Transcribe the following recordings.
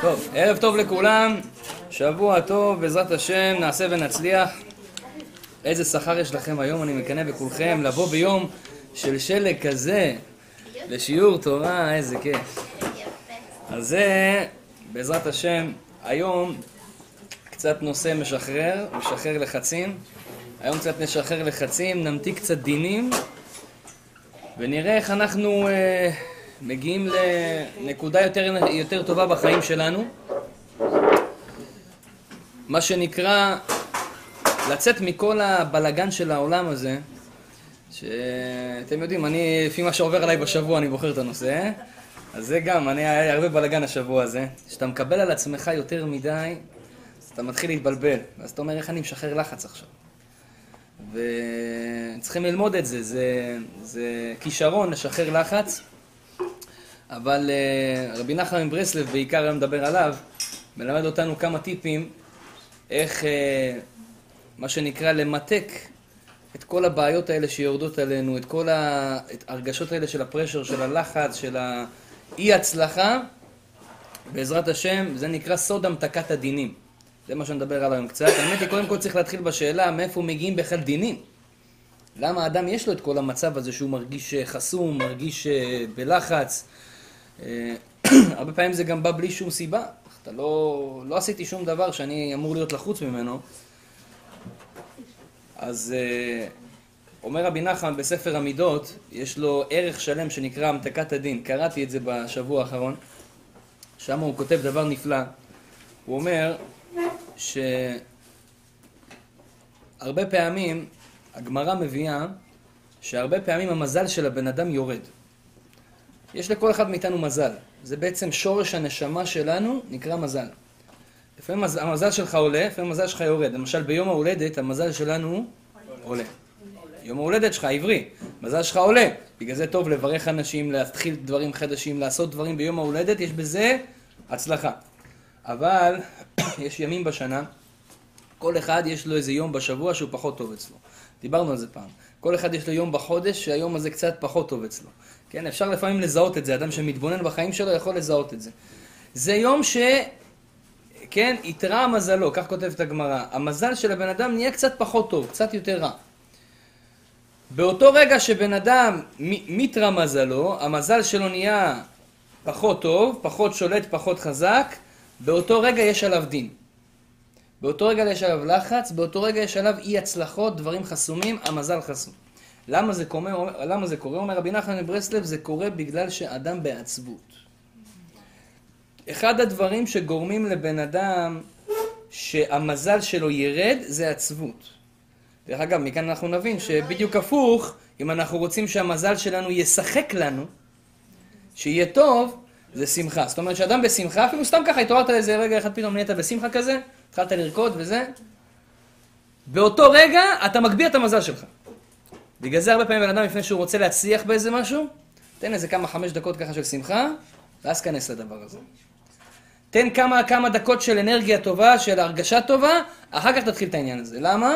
טוב, ערב טוב לכולם, שבוע טוב, בעזרת השם, נעשה ונצליח. איזה שכר יש לכם היום, אני מקנא בכולכם, לבוא ביום של שלג כזה לשיעור תורה, איזה כיף. אז זה, בעזרת השם, היום קצת נושא משחרר, משחרר לחצים. היום קצת נשחרר לחצים, נמתיק קצת דינים, ונראה איך אנחנו אה, מגיעים לנקודה יותר, יותר טובה בחיים שלנו. מה שנקרא, לצאת מכל הבלגן של העולם הזה, שאתם יודעים, אני, לפי מה שעובר עליי בשבוע, אני בוחר את הנושא, אז זה גם, אני, היה לי הרבה בלגן השבוע הזה. כשאתה מקבל על עצמך יותר מדי, אז אתה מתחיל להתבלבל, ואז אתה אומר, איך אני משחרר לחץ עכשיו? וצריכים ללמוד את זה, זה, זה כישרון לשחרר לחץ, אבל uh, רבי נחמן מברסלב בעיקר היום מדבר עליו, מלמד אותנו כמה טיפים איך, uh, מה שנקרא, למתק את כל הבעיות האלה שיורדות עלינו, את כל ההרגשות האלה של הפרשר, של הלחץ, של האי הצלחה, בעזרת השם, זה נקרא סוד המתקת הדינים. זה מה שנדבר עליו היום קצת. האמת היא, קודם כל צריך להתחיל בשאלה מאיפה מגיעים בכלל דינים. למה האדם יש לו את כל המצב הזה שהוא מרגיש אה, חסום, מרגיש אה, בלחץ? אה, הרבה פעמים זה גם בא בלי שום סיבה. אתה לא, לא עשיתי שום דבר שאני אמור להיות לחוץ ממנו. אז אומר רבי נחמן בספר המידות, יש לו ערך שלם שנקרא המתקת הדין. קראתי את זה בשבוע האחרון. שם הוא כותב דבר נפלא. הוא אומר, שהרבה פעמים, הגמרא מביאה שהרבה פעמים המזל של הבן אדם יורד. יש לכל אחד מאיתנו מזל. זה בעצם שורש הנשמה שלנו, נקרא מזל. לפעמים המזל שלך עולה, לפעמים המזל שלך יורד. למשל ביום ההולדת המזל שלנו עולה. יום ההולדת שלך עברי, מזל שלך עולה. בגלל זה טוב לברך אנשים, להתחיל דברים חדשים, לעשות דברים ביום ההולדת, יש בזה הצלחה. אבל יש ימים בשנה, כל אחד יש לו איזה יום בשבוע שהוא פחות טוב אצלו. דיברנו על זה פעם. כל אחד יש לו יום בחודש שהיום הזה קצת פחות טוב אצלו. כן, אפשר לפעמים לזהות את זה, אדם שמתבונן בחיים שלו יכול לזהות את זה. זה יום ש... כן, יתרע מזלו, כך כותבת הגמרא. המזל של הבן אדם נהיה קצת פחות טוב, קצת יותר רע. באותו רגע שבן אדם מתרע מזלו, המזל שלו נהיה פחות טוב, פחות שולט, פחות חזק, באותו רגע יש עליו דין. באותו רגע יש עליו לחץ, באותו רגע יש עליו אי הצלחות, דברים חסומים, המזל חסום. למה זה קורה, למה זה קורה? אומר רבי נחמן מברסלב, זה קורה בגלל שאדם בעצבות. אחד הדברים שגורמים לבן אדם שהמזל שלו ירד, זה עצבות. דרך אגב, מכאן אנחנו נבין שבדיוק הפוך, אם אנחנו רוצים שהמזל שלנו ישחק לנו, שיהיה טוב, זה שמחה. זאת אומרת שאדם בשמחה, אפילו סתם ככה התעוררת איזה רגע אחד פתאום נהיית בשמחה כזה, התחלת לרקוד וזה, באותו רגע אתה מגביה את המזל שלך. בגלל זה הרבה פעמים בן אדם לפני שהוא רוצה להצליח באיזה משהו, תן איזה כמה חמש דקות ככה של שמחה, ואז כנס לדבר הזה. תן כמה כמה דקות של אנרגיה טובה, של הרגשה טובה, אחר כך תתחיל את העניין הזה. למה?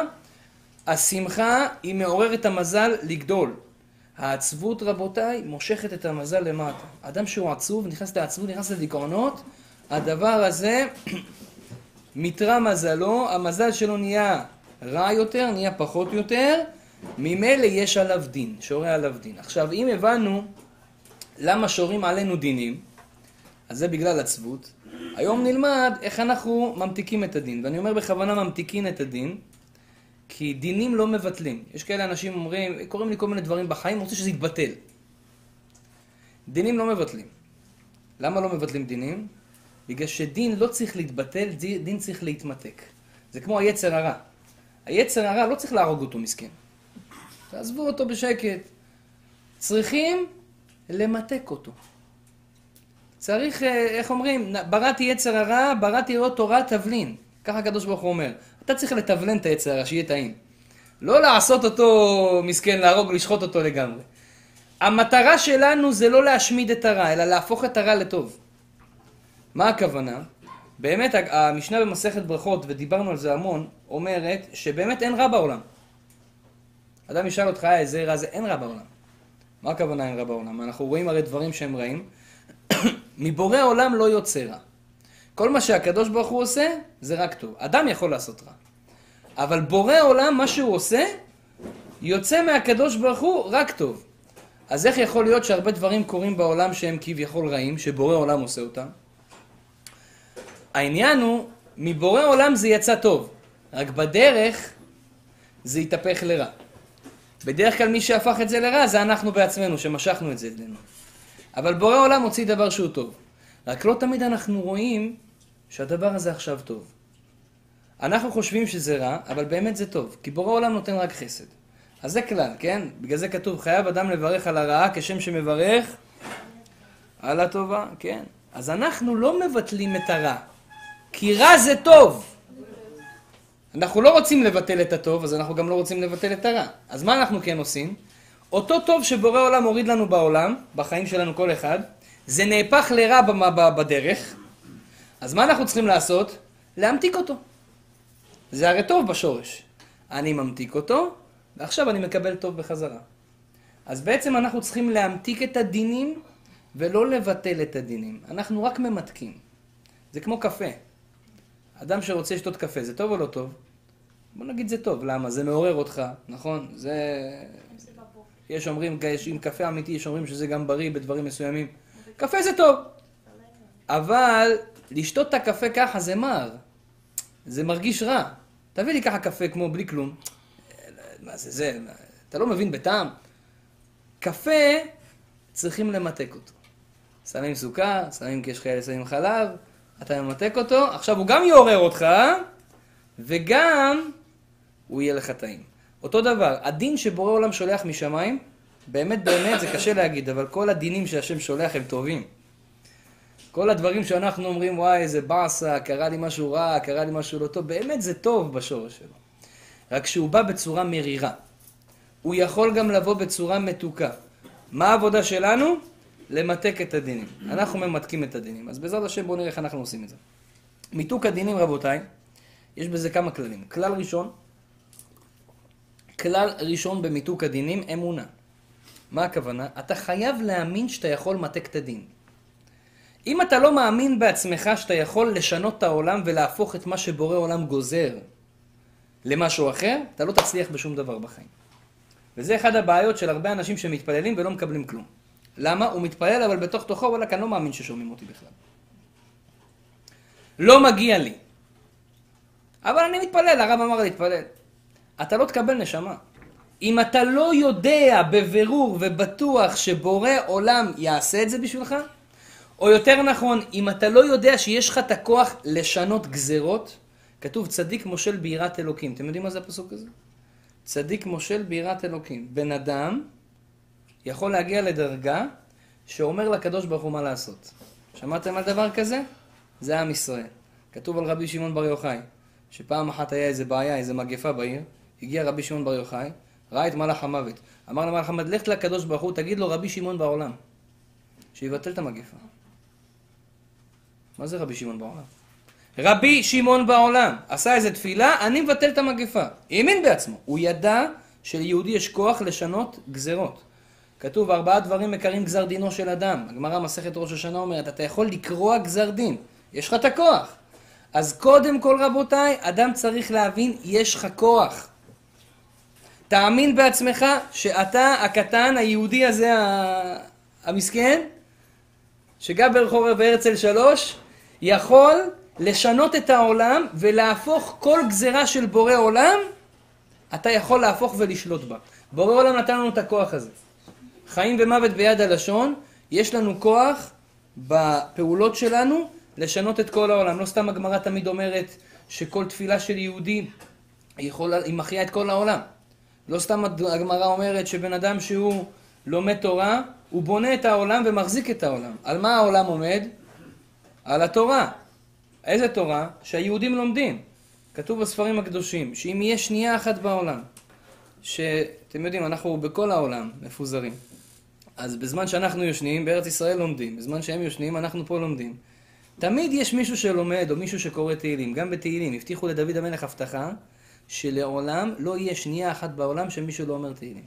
השמחה היא מעוררת המזל לגדול. העצבות, רבותיי, מושכת את המזל למטה. אדם שהוא עצוב, נכנס לעצבות, נכנס לדיכאונות, הדבר הזה, מתרע מזלו, המזל שלו נהיה רע יותר, נהיה פחות יותר, ממילא יש עליו דין, שורה עליו דין. עכשיו, אם הבנו למה שורים עלינו דינים, אז זה בגלל עצבות. היום נלמד איך אנחנו ממתיקים את הדין. ואני אומר בכוונה ממתיקים את הדין, כי דינים לא מבטלים. יש כאלה אנשים אומרים, קוראים לי כל מיני דברים בחיים, רוצה שזה יתבטל. דינים לא מבטלים. למה לא מבטלים דינים? בגלל שדין לא צריך להתבטל, דין צריך להתמתק. זה כמו היצר הרע. היצר הרע לא צריך להרוג אותו מסכן. תעזבו אותו בשקט. צריכים למתק אותו. צריך, אה, איך אומרים, בראתי יצר הרע, בראתי לו תורה תבלין. ככה הקדוש ברוך הוא אומר. אתה צריך לתבלן את היצר הרע, שיהיה טעים. לא לעשות אותו מסכן, להרוג, לשחוט אותו לגמרי. המטרה שלנו זה לא להשמיד את הרע, אלא להפוך את הרע לטוב. מה הכוונה? באמת, המשנה במסכת ברכות, ודיברנו על זה המון, אומרת שבאמת אין רע בעולם. אדם ישאל אותך, אה, איזה רע זה, אין רע בעולם. מה הכוונה אין רע בעולם? אנחנו רואים הרי דברים שהם רעים. מבורא עולם לא יוצא רע. כל מה שהקדוש ברוך הוא עושה, זה רק טוב. אדם יכול לעשות רע. אבל בורא עולם, מה שהוא עושה, יוצא מהקדוש ברוך הוא רק טוב. אז איך יכול להיות שהרבה דברים קורים בעולם שהם כביכול רעים, שבורא עולם עושה אותם? העניין הוא, מבורא עולם זה יצא טוב, רק בדרך זה התהפך לרע. בדרך כלל מי שהפך את זה לרע זה אנחנו בעצמנו, שמשכנו את זה אלינו. אבל בורא עולם הוציא דבר שהוא טוב. רק לא תמיד אנחנו רואים שהדבר הזה עכשיו טוב. אנחנו חושבים שזה רע, אבל באמת זה טוב, כי בורא עולם נותן רק חסד. אז זה כלל, כן? בגלל זה כתוב, חייב אדם לברך על הרעה כשם שמברך על הטובה, כן? אז אנחנו לא מבטלים את הרע, כי רע זה טוב. אנחנו לא רוצים לבטל את הטוב, אז אנחנו גם לא רוצים לבטל את הרע. אז מה אנחנו כן עושים? אותו טוב שבורא עולם הוריד לנו בעולם, בחיים שלנו כל אחד, זה נהפך לרע בדרך, אז מה אנחנו צריכים לעשות? להמתיק אותו. זה הרי טוב בשורש. אני ממתיק אותו, ועכשיו אני מקבל טוב בחזרה. אז בעצם אנחנו צריכים להמתיק את הדינים ולא לבטל את הדינים. אנחנו רק ממתקים. זה כמו קפה. אדם שרוצה לשתות קפה, זה טוב או לא טוב? בוא נגיד זה טוב, למה? זה מעורר אותך, נכון? זה... יש אומרים, עם קפה אמיתי, יש אומרים שזה גם בריא בדברים מסוימים. קפה זה טוב. אבל לשתות את הקפה ככה זה מר. זה מרגיש רע. תביא לי ככה קפה כמו בלי כלום. מה זה זה? אתה לא מבין בטעם? קפה, צריכים למתק אותו. שמים סוכר, שמים, כי יש כאלה שמים חלב, אתה ממתק אותו, עכשיו הוא גם יעורר אותך, וגם הוא יהיה לך טעים. אותו דבר, הדין שבורא עולם שולח משמיים, באמת באמת זה קשה להגיד, אבל כל הדינים שהשם שולח הם טובים. כל הדברים שאנחנו אומרים, וואי, איזה באסה, קרה לי משהו רע, קרה לי משהו לא טוב, באמת זה טוב בשורש שלו. רק שהוא בא בצורה מרירה. הוא יכול גם לבוא בצורה מתוקה. מה העבודה שלנו? למתק את הדינים. אנחנו ממתקים את הדינים. אז בעזרת השם בואו נראה איך אנחנו עושים את זה. מיתוק הדינים, רבותיי, יש בזה כמה כללים. כלל ראשון, כלל ראשון במיתוק הדינים, אמונה. מה הכוונה? אתה חייב להאמין שאתה יכול למתק את הדין. אם אתה לא מאמין בעצמך שאתה יכול לשנות את העולם ולהפוך את מה שבורא עולם גוזר למשהו אחר, אתה לא תצליח בשום דבר בחיים. וזה אחד הבעיות של הרבה אנשים שמתפללים ולא מקבלים כלום. למה? הוא מתפלל אבל בתוך תוכו, וואלכ, אני לא מאמין ששומעים אותי בכלל. לא מגיע לי. אבל אני מתפלל, הרב אמר להתפלל. אתה לא תקבל נשמה. אם אתה לא יודע בבירור ובטוח שבורא עולם יעשה את זה בשבילך, או יותר נכון, אם אתה לא יודע שיש לך את הכוח לשנות גזרות, כתוב צדיק מושל ביראת אלוקים. אתם יודעים מה זה הפסוק הזה? צדיק מושל ביראת אלוקים. בן אדם יכול להגיע לדרגה שאומר לקדוש ברוך הוא מה לעשות. שמעתם על דבר כזה? זה עם ישראל. כתוב על רבי שמעון בר יוחאי, שפעם אחת היה איזה בעיה, איזה מגפה בעיר, הגיע רבי שמעון בר יוחאי, ראה את מלאך המוות. אמר למלאך המוות, לך לקדוש ברוך הוא, תגיד לו רבי שמעון בעולם, שיבטל את המגפה. מה זה רבי שמעון בעולם? רבי שמעון בעולם עשה איזה תפילה, אני מבטל את המגפה. האמין בעצמו. הוא ידע שליהודי יש כוח לשנות גזרות. כתוב ארבעה דברים מקרים גזר דינו של אדם. הגמרא מסכת ראש השנה אומרת, אתה יכול לקרוע גזר דין. יש לך את הכוח. אז קודם כל רבותיי, אדם צריך להבין, יש לך כוח. תאמין בעצמך שאתה הקטן, היהודי הזה המסכן, שגר ברחוב והרצל שלוש, יכול לשנות את העולם ולהפוך כל גזרה של בורא עולם, אתה יכול להפוך ולשלוט בה. בורא עולם נתן לנו את הכוח הזה. חיים ומוות ביד הלשון, יש לנו כוח בפעולות שלנו לשנות את כל העולם. לא סתם הגמרא תמיד אומרת שכל תפילה של יהודי יכולה, היא מכריעה את כל העולם. לא סתם הגמרא אומרת שבן אדם שהוא לומד תורה, הוא בונה את העולם ומחזיק את העולם. על מה העולם עומד? על התורה. איזה תורה? שהיהודים לומדים. כתוב בספרים הקדושים, שאם יהיה שנייה אחת בעולם, שאתם יודעים, אנחנו בכל העולם מפוזרים. אז בזמן שאנחנו יושנים, בארץ ישראל לומדים. בזמן שהם יושנים, אנחנו פה לומדים. תמיד יש מישהו שלומד, או מישהו שקורא תהילים. גם בתהילים, הבטיחו לדוד המלך הבטחה, שלעולם לא יהיה שנייה אחת בעולם שמישהו לא אומר תהילים.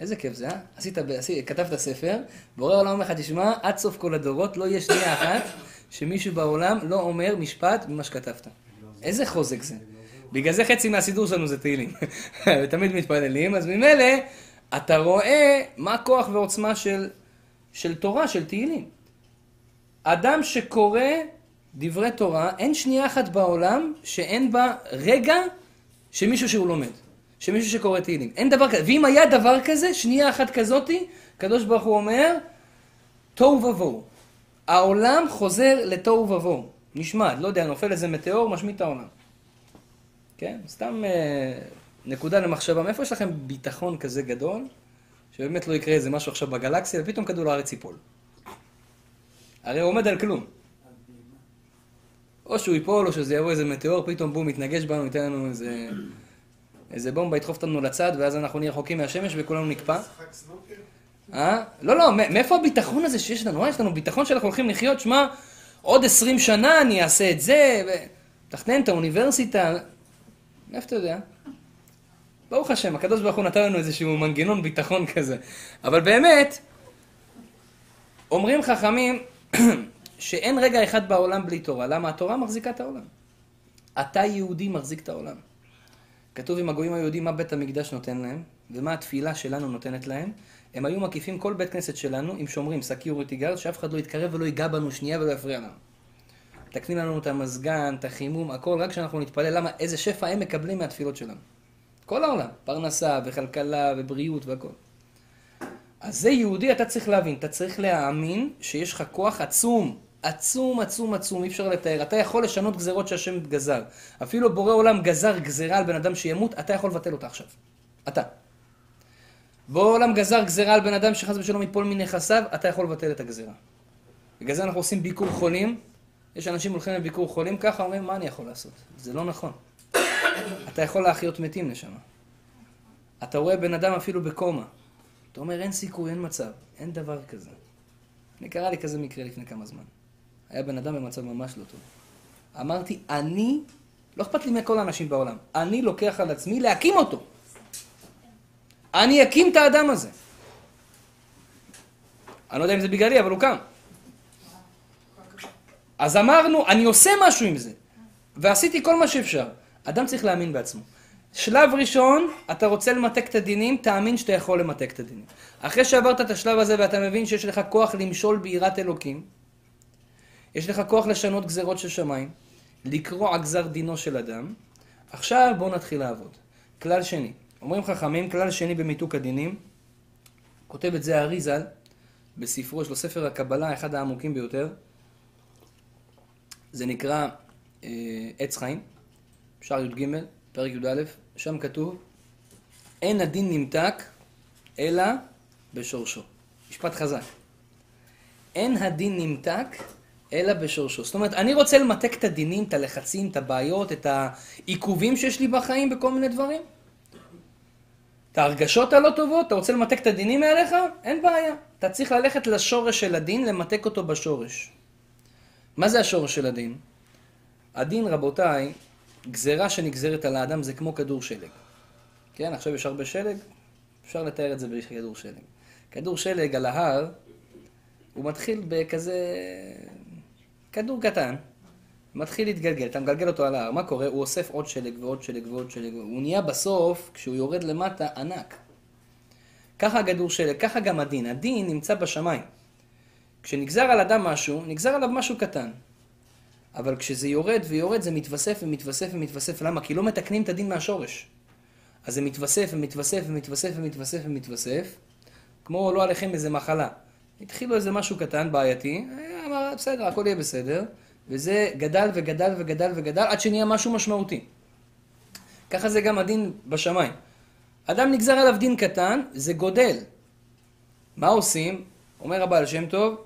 איזה כיף זה, אה? עשית, עשית, כתבת ספר, בורא עולם אומר לך, תשמע, עד סוף כל הדורות לא יהיה שנייה אחת שמישהו בעולם לא אומר משפט ממה שכתבת. איזה חוזק זה. בגלל זה חצי מהסידור שלנו זה תהילים. ותמיד מתפללים, אז ממילא אתה רואה מה הכוח ועוצמה של, של תורה, של תהילים. אדם שקורא דברי תורה, אין שנייה אחת בעולם שאין בה רגע שמישהו שהוא לומד. שמישהו שקורא תהילים. אין דבר כזה. ואם היה דבר כזה, שנייה אחת כזאתי, הקדוש ברוך הוא אומר, תוהו ובוהו. העולם חוזר לתוהו ובוהו. נשמע, לא יודע, נופל איזה מטאור, משמיט את העולם. כן? סתם אה, נקודה למחשבה. מאיפה יש לכם ביטחון כזה גדול, שבאמת לא יקרה איזה משהו עכשיו בגלקסיה, ופתאום כדור הארץ ייפול? הרי הוא עומד על כלום. או שהוא ייפול, או שזה יבוא איזה מטאור, פתאום בום, יתנגש בנו, ייתן לנו איזה, איזה בומבה, ידחוף אותנו לצד, ואז אנחנו נהיה רחוקים מהשמש וכולנו נקפא. אה? לא, לא, מאיפה הביטחון הזה שיש לנו? אה, יש לנו ביטחון שאנחנו הולכים לחיות, שמע, עוד עשרים שנה אני אעשה את זה, ותכנן את האוניברסיטה. מאיפה אתה יודע? ברוך השם, הקדוש ברוך הוא נתן לנו איזשהו מנגנון ביטחון כזה. אבל באמת, אומרים חכמים שאין רגע אחד בעולם בלי תורה. למה? התורה מחזיקה את העולם. אתה יהודי מחזיק את העולם. כתוב עם הגויים היהודים מה בית המקדש נותן להם, ומה התפילה שלנו נותנת להם. הם היו מקיפים כל בית כנסת שלנו עם שומרים, security guard, שאף אחד לא יתקרב ולא ייגע בנו שנייה ולא יפריע לנו. מתקנים לנו את המזגן, את החימום, הכל, רק כשאנחנו נתפלל, למה, איזה שפע הם מקבלים מהתפילות שלנו. כל העולם, פרנסה וכלכלה ובריאות והכל. אז זה יהודי, אתה צריך להבין, אתה צריך להאמין שיש לך כוח עצום, עצום, עצום, עצום, אי אפשר לתאר. אתה יכול לשנות גזרות שהשם גזר. אפילו בורא עולם גזר גזרה על בן אדם שימות, אתה יכול לבטל אותה עכשיו. אתה. בורא עולם גזר גזרה על בן אדם שחס ושלום יפול מנכסיו, אתה יכול לבטל את הגזרה. בגלל זה אנחנו עושים ביקור חולים. יש אנשים הולכים לביקור חולים ככה, אומרים, מה אני יכול לעשות? זה לא נכון. אתה יכול להחיות מתים, נשמה. אתה רואה בן אדם אפילו בקומה. אתה אומר, אין סיכוי, אין מצב, אין דבר כזה. אני קרה לי כזה מקרה לפני כמה זמן. היה בן אדם במצב ממש לא טוב. אמרתי, אני, לא אכפת לי מכל האנשים בעולם, אני לוקח על עצמי להקים אותו. אני אקים את האדם הזה. אני לא יודע אם זה בגללי, אבל הוא קם. אז אמרנו, אני עושה משהו עם זה. ועשיתי כל מה שאפשר. אדם צריך להאמין בעצמו. שלב ראשון, אתה רוצה למתק את הדינים, תאמין שאתה יכול למתק את הדינים. אחרי שעברת את השלב הזה ואתה מבין שיש לך כוח למשול ביראת אלוקים, יש לך כוח לשנות גזרות של שמיים, לקרוע גזר דינו של אדם, עכשיו בואו נתחיל לעבוד. כלל שני, אומרים חכמים, כלל שני במיתוק הדינים, כותב את זה האריזל בספרו, יש לו ספר הקבלה, אחד העמוקים ביותר, זה נקרא אה, עץ חיים, שער י"ג, פרק י"א, שם כתוב, אין הדין נמתק, אלא בשורשו. משפט חזק. אין הדין נמתק, אלא בשורשו. זאת אומרת, אני רוצה למתק את הדינים, את הלחצים, את הבעיות, את העיכובים שיש לי בחיים בכל מיני דברים. את ההרגשות הלא טובות, אתה רוצה למתק את הדינים מעליך? אין בעיה. אתה צריך ללכת לשורש של הדין, למתק אותו בשורש. מה זה השורש של הדין? הדין, רבותיי, גזרה שנגזרת על האדם זה כמו כדור שלג. כן, עכשיו יש הרבה שלג, אפשר לתאר את זה בכדור שלג. כדור שלג על ההר, הוא מתחיל בכזה... כדור קטן, מתחיל להתגלגל, אתה מגלגל אותו על ההר, מה קורה? הוא אוסף עוד שלג ועוד שלג ועוד שלג, הוא נהיה בסוף, כשהוא יורד למטה, ענק. ככה הכדור שלג, ככה גם הדין. הדין נמצא בשמיים. כשנגזר על אדם משהו, נגזר עליו משהו קטן. אבל כשזה יורד ויורד, זה מתווסף ומתווסף ומתווסף. למה? כי לא מתקנים את הדין מהשורש. אז זה מתווסף ומתווסף ומתווסף ומתווסף ומתווסף, כמו לא עליכם איזה מחלה. התחילו איזה משהו קטן, בעייתי, אמר, בסדר, הכל יהיה בסדר, וזה גדל וגדל וגדל וגדל עד שנהיה משהו משמעותי. ככה זה גם הדין בשמיים. אדם נגזר עליו דין קטן, זה גודל. מה עושים? אומר הבעל שם טוב,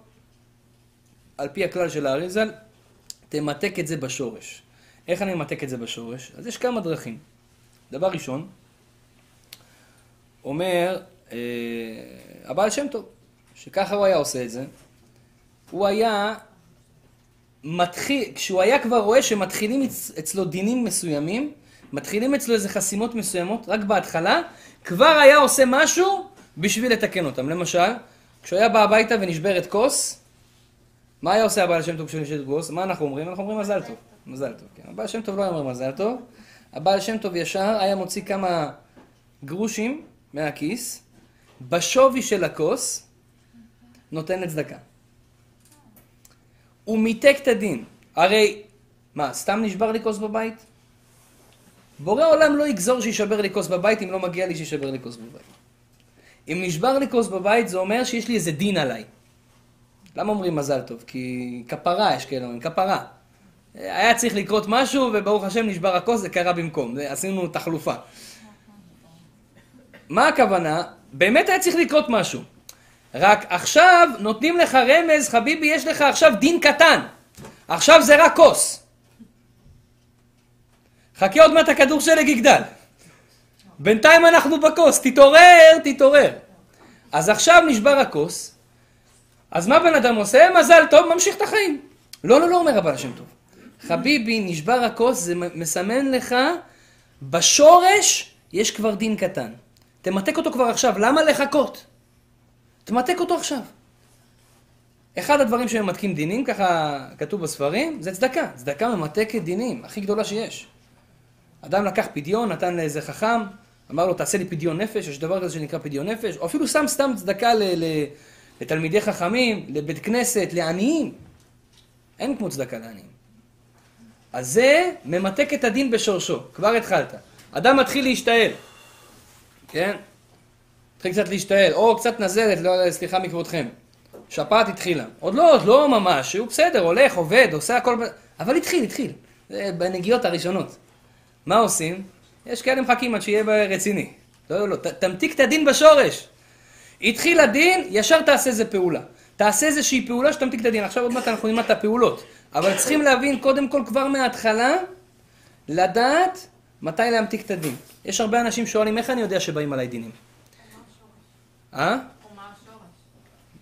על פי הכלל של האריזל, תמתק את זה בשורש. איך אני ממתק את זה בשורש? אז יש כמה דרכים. דבר ראשון, אומר אה, הבעל שם טוב, שככה הוא היה עושה את זה, הוא היה מתחיל, כשהוא היה כבר רואה שמתחילים אצלו דינים מסוימים, מתחילים אצלו איזה חסימות מסוימות, רק בהתחלה, כבר היה עושה משהו בשביל לתקן אותם. למשל, כשהוא היה בא הביתה ונשברת כוס, מה היה עושה הבעל שם טוב כשהוא נשאר כוס? מה אנחנו אומרים? אנחנו אומרים מזל טוב. מזל טוב, כן. הבעל שם טוב לא היה אומר מזל טוב. הבעל שם טוב ישר היה מוציא כמה גרושים מהכיס, בשווי של הכוס, נותן לצדקה. הוא מיתק את הדין. הרי, מה, סתם נשבר לי כוס בבית? בורא עולם לא יגזור שישבר לי כוס בבית אם לא מגיע לי שישבר לי כוס בבית. אם נשבר לי כוס בבית זה אומר שיש לי איזה דין עליי. למה אומרים מזל טוב? כי כפרה, יש כאלה אומרים, כפרה. היה צריך לקרות משהו, וברוך השם נשבר הכוס, זה קרה במקום. עשינו תחלופה. מה הכוונה? באמת היה צריך לקרות משהו. רק עכשיו נותנים לך רמז, חביבי, יש לך עכשיו דין קטן. עכשיו זה רק כוס. חכה עוד מעט הכדור שלג יגדל. בינתיים אנחנו בכוס, תתעורר, תתעורר. אז עכשיו נשבר הכוס, אז מה בן אדם עושה? מזל טוב, ממשיך את החיים. לא, לא, לא אומר הבעל השם טוב. חביבי, נשבר הכוס, זה מסמן לך, בשורש יש כבר דין קטן. תמתק אותו כבר עכשיו, למה לחכות? תמתק אותו עכשיו. אחד הדברים שממתקים דינים, ככה כתוב בספרים, זה צדקה. צדקה ממתקת דינים, הכי גדולה שיש. אדם לקח פדיון, נתן לאיזה חכם, אמר לו, תעשה לי פדיון נפש, יש דבר כזה שנקרא פדיון נפש, או אפילו שם סתם צדקה ל- ל- לתלמידי חכמים, לבית כנסת, לעניים. אין כמו צדקה לעניים. אז זה ממתק את הדין בשורשו, כבר התחלת. אדם מתחיל להשתעל, כן? התחיל קצת להשתעל, או קצת נזלת, לא, סליחה מכבודכם. שפעת התחילה. עוד לא, עוד לא ממש, הוא בסדר, הולך, עובד, עושה הכל, אבל התחיל, התחיל. זה בנגיעות הראשונות. מה עושים? יש כאלה מחכים עד שיהיה רציני. לא, לא, לא, ת, תמתיק את הדין בשורש. התחיל הדין, ישר תעשה איזה פעולה. תעשה איזושהי פעולה שתמתיק את הדין. עכשיו עוד מעט אנחנו נלמד את הפעולות. אבל צריכים להבין קודם כל כבר מההתחלה, לדעת מתי להמתיק את הדין. יש הרבה אנשים שואלים, איך אני יודע שבאים עליי דינים? אה?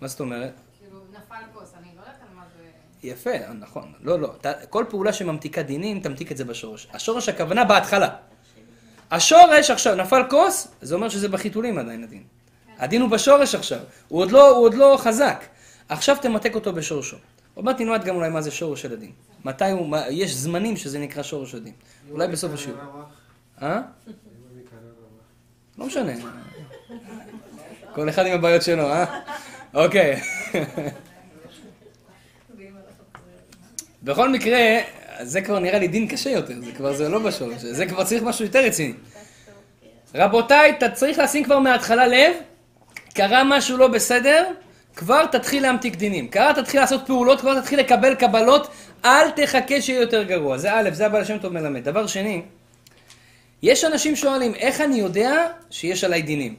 מה זאת אומרת? כאילו, נפל כוס, אני לא יודעת על מה זה... יפה, נכון. לא, לא. כל פעולה שממתיקה דינים, תמתיק את זה בשורש. השורש הכוונה בהתחלה. השורש עכשיו, נפל כוס, זה אומר שזה בחיתולים עדיין הדין. הדין הוא בשורש עכשיו. הוא עוד לא, הוא עוד לא חזק. עכשיו תמתק אותו בשורשו. עוד מעט נלמד גם אולי מה זה שורש של הדין. מתי הוא, מה, יש זמנים שזה נקרא שורש הדין. אולי בסוף השיעור. אה? לא משנה. כל אחד עם הבעיות שלו, אה? אוקיי. בכל מקרה, זה כבר נראה לי דין קשה יותר, זה כבר זה לא בשורש, זה כבר צריך משהו יותר רציני. רבותיי, אתה צריך לשים כבר מההתחלה לב, קרה משהו לא בסדר, כבר תתחיל להמתיק דינים. קרה, תתחיל לעשות פעולות, כבר תתחיל לקבל קבלות, אל תחכה שיהיה יותר גרוע. זה א', זה הבעל השם טוב מלמד. דבר שני, יש אנשים שואלים, איך אני יודע שיש עליי דינים?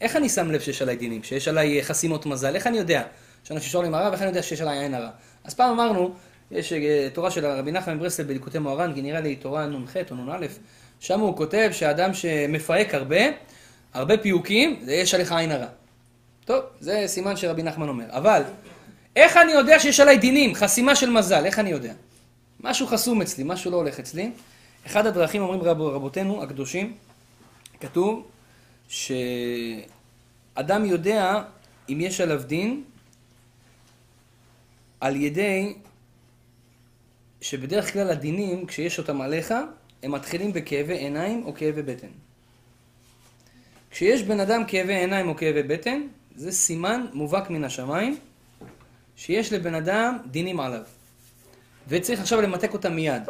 איך אני שם לב שיש עליי דינים? שיש עליי חסימות מזל? איך אני יודע? יש אנשים שואלים הרב, איך אני יודע שיש עליי עין הרע? אז פעם אמרנו, יש אה, תורה של רבי נחמן מברסלב בליקוטי מוהר"ן, כי נראה לי תורה נ"ח או נ"א, שם הוא כותב שאדם שמפהק הרבה, הרבה פיוקים, זה יש עליך עין הרע. טוב, זה סימן שרבי נחמן אומר. אבל, איך אני יודע שיש עליי דינים, חסימה של מזל, איך אני יודע? משהו חסום אצלי, משהו לא הולך אצלי. אחד הדרכים, אומרים רב, רבותינו הקדושים, כתוב שאדם יודע אם יש עליו דין על ידי שבדרך כלל הדינים, כשיש אותם עליך, הם מתחילים בכאבי עיניים או כאבי בטן. כשיש בן אדם כאבי עיניים או כאבי בטן, זה סימן מובהק מן השמיים שיש לבן אדם דינים עליו. וצריך עכשיו למתק אותם מיד,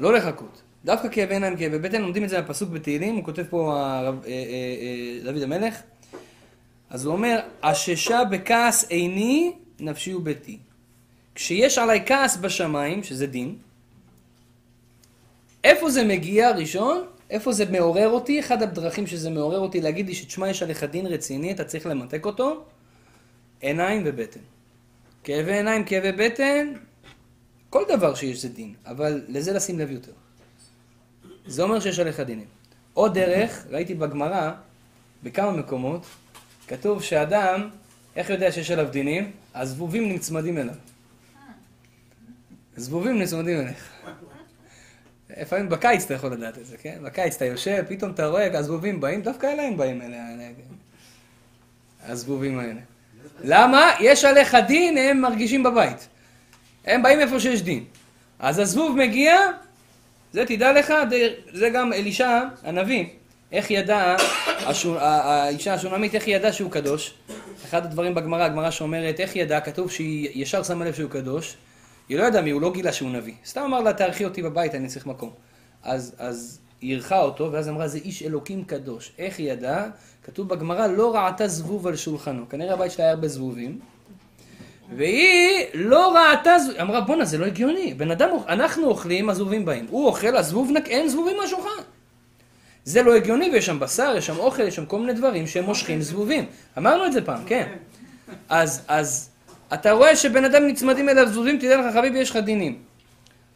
לא לחכות. דווקא כאבי עיניים, כאבי בטן, לומדים את זה בפסוק בתהילים, הוא כותב פה הרב, אה, אה, אה, דוד המלך. אז הוא אומר, אששה בכעס עיני, נפשי וביתי. כשיש עליי כעס בשמיים, שזה דין, איפה זה מגיע ראשון? איפה זה מעורר אותי? אחד הדרכים שזה מעורר אותי להגיד לי שתשמע, יש עליך דין רציני, אתה צריך למתק אותו, עיניים ובטן. כאבי עיניים, כאבי בטן, כל דבר שיש זה דין, אבל לזה לשים לב יותר. זה אומר שיש עליך דינים. עוד דרך, ראיתי בגמרא, בכמה מקומות, כתוב שאדם, איך יודע שיש עליו דינים? הזבובים נצמדים אליו. זבובים נצמדים אליך. לפעמים בקיץ אתה יכול לדעת את זה, כן? בקיץ אתה יושב, פתאום אתה רואה, הזבובים באים, דווקא אליהם באים אלה, הזבובים האלה. למה? יש עליך דין, הם מרגישים בבית. הם באים איפה שיש דין. אז הזבוב מגיע, זה תדע לך, זה גם אלישע הנביא, איך ידע, האישה השונמית, איך ידעה שהוא קדוש. אחד הדברים בגמרא, הגמרא שאומרת, איך ידעה, כתוב שהיא ישר שמה לב שהוא קדוש. היא לא ידעה מי, הוא לא גילה שהוא נביא. סתם אמר לה, תארחי אותי בבית, אני צריך מקום. אז, אז היא אירחה אותו, ואז אמרה, זה איש אלוקים קדוש. איך היא ידעה? כתוב בגמרא, לא ראתה זבוב על שולחנו. כנראה הבית שלה היה הרבה זבובים. והיא לא ראתה, אמרה בואנה זה לא הגיוני, בן אדם, אנחנו אוכלים, הזבובים באים, הוא אוכל, הזבוב נק, אין זבובים מהשולחן. זה לא הגיוני ויש שם בשר, יש שם אוכל, יש שם כל מיני דברים שהם מושכים זבובים. אמרנו את זה פעם, כן. אז, אז אתה רואה שבן אדם נצמדים אליו זבובים, תדע לך חביבי יש לך דינים.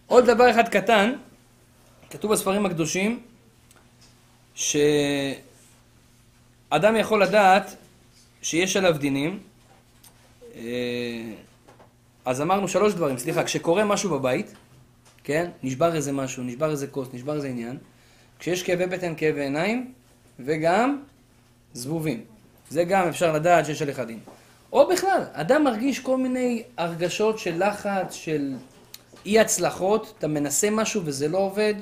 עוד דבר אחד קטן, כתוב בספרים הקדושים, שאדם יכול לדעת שיש עליו דינים, אה, אז אמרנו שלוש דברים, סליחה, כשקורה משהו בבית, כן, נשבר איזה משהו, נשבר איזה כוס, נשבר איזה עניין, כשיש כאבי בטן, כאבי עיניים, וגם זבובים. זה גם אפשר לדעת שיש עליך דין. או בכלל, אדם מרגיש כל מיני הרגשות של לחץ, של אי הצלחות, אתה מנסה משהו וזה לא עובד,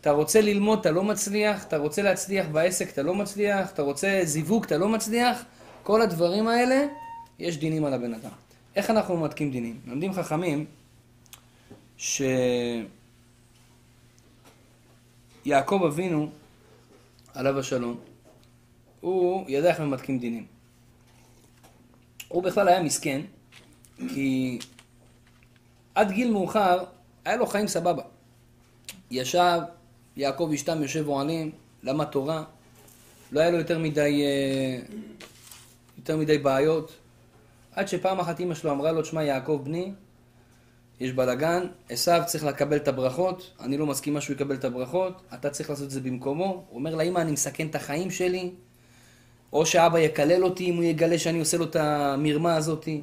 אתה רוצה ללמוד, אתה לא מצליח, אתה רוצה להצליח בעסק, אתה לא מצליח, אתה רוצה זיווג, אתה לא מצליח, כל הדברים האלה, יש דינים על הבן אדם. איך אנחנו ממתקים דינים? לומדים חכמים שיעקב אבינו, עליו השלום, הוא ידע איך ממתקים דינים. הוא בכלל היה מסכן, כי עד גיל מאוחר היה לו חיים סבבה. ישב, יעקב אשתם יושב אוהלים, למד תורה, לא היה לו יותר מדי, אה, יותר מדי בעיות. עד שפעם אחת אימא שלו אמרה לו, תשמע יעקב בני, יש בלאגן, עשיו צריך לקבל את הברכות, אני לא מסכימה שהוא יקבל את הברכות, אתה צריך לעשות את זה במקומו. הוא אומר לאמא, אני מסכן את החיים שלי, או שאבא יקלל אותי אם הוא יגלה שאני עושה לו את המרמה הזאתי,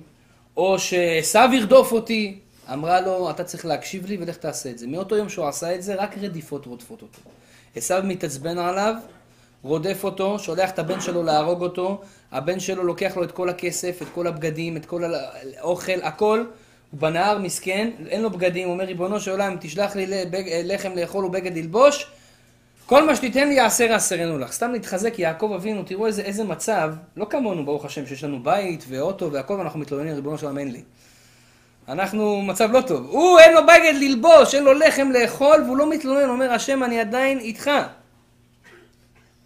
או שעשיו ירדוף אותי. אמרה לו, אתה צריך להקשיב לי ולך תעשה את זה. מאותו יום שהוא עשה את זה, רק רדיפות רודפות אותו. עשיו מתעצבן עליו, רודף אותו, שולח את הבן שלו להרוג אותו, הבן שלו לוקח לו את כל הכסף, את כל הבגדים, את כל האוכל, הכל. הוא בנהר מסכן, אין לו בגדים, הוא אומר, ריבונו של עולם, תשלח לי לחם לאכול ובגד ללבוש, כל מה שתיתן לי יעשר יעשרנו לך. סתם להתחזק, יעקב אבינו, תראו איזה, איזה מצב, לא כמונו, ברוך השם, שיש לנו בית ואוטו והכל, ואנחנו מתלוננים, ריבונו של עולם, אין לי. אנחנו מצב לא טוב. הוא, אין לו בגד ללבוש, אין לו לחם לאכול, והוא לא מתלונן, אומר, השם, אני עדיין איתך.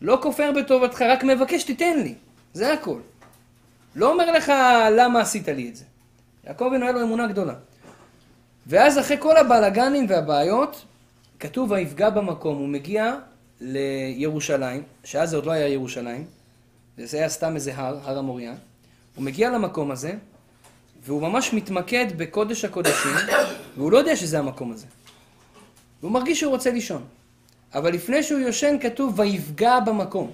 לא כופר בטובתך, רק מבקש, תיתן לי. זה הכל. לא אומר לך, למה עשית לי את זה. יעקב אבינו היה לו אמונה גדולה. ואז אחרי כל הבלאגנים והבעיות, כתוב ויפגע במקום, הוא מגיע לירושלים, שאז זה עוד לא היה ירושלים, זה היה סתם איזה הר, הר המוריה, הוא מגיע למקום הזה, והוא ממש מתמקד בקודש הקודשים, והוא לא יודע שזה המקום הזה. והוא מרגיש שהוא רוצה לישון. אבל לפני שהוא יושן כתוב ויפגע במקום.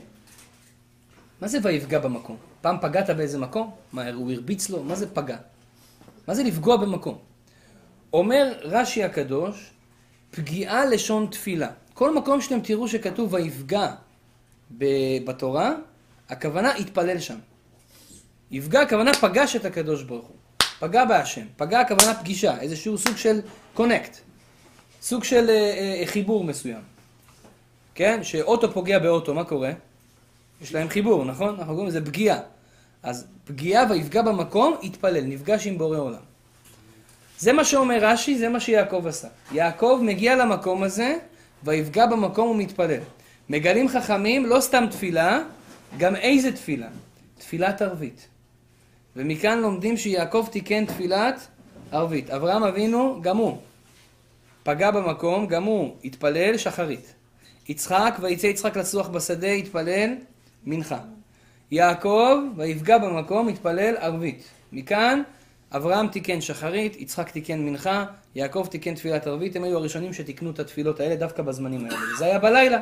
מה זה ויפגע במקום? פעם פגעת באיזה מקום? מה, הוא הרביץ לו? מה זה פגע? מה זה לפגוע במקום? אומר רש"י הקדוש, פגיעה לשון תפילה. כל מקום שאתם תראו שכתוב ויפגע בתורה, הכוונה התפלל שם. יפגע, הכוונה פגש את הקדוש ברוך הוא. פגע בהשם. פגע, הכוונה פגישה, איזשהו סוג של קונקט. סוג של אה, אה, חיבור מסוים. כן? שאוטו פוגע באוטו, מה קורה? יש להם חיבור, נכון? אנחנו קוראים לזה פגיעה. אז פגיעה ויפגע במקום, התפלל, נפגש עם בורא עולם. זה מה שאומר רש"י, זה מה שיעקב עשה. יעקב מגיע למקום הזה, ויפגע במקום ומתפלל. מגלים חכמים, לא סתם תפילה, גם איזה תפילה? תפילת ערבית. ומכאן לומדים שיעקב תיקן תפילת ערבית. אברהם אבינו, גם הוא, פגע במקום, גם הוא התפלל שחרית. יצחק, ויצא יצחק לצוח בשדה, התפלל מנחה. יעקב, ויפגע במקום, התפלל ערבית. מכאן, אברהם תיקן שחרית, יצחק תיקן מנחה, יעקב תיקן תפילת ערבית, הם היו הראשונים שתיקנו את התפילות האלה דווקא בזמנים האלה. וזה היה בלילה.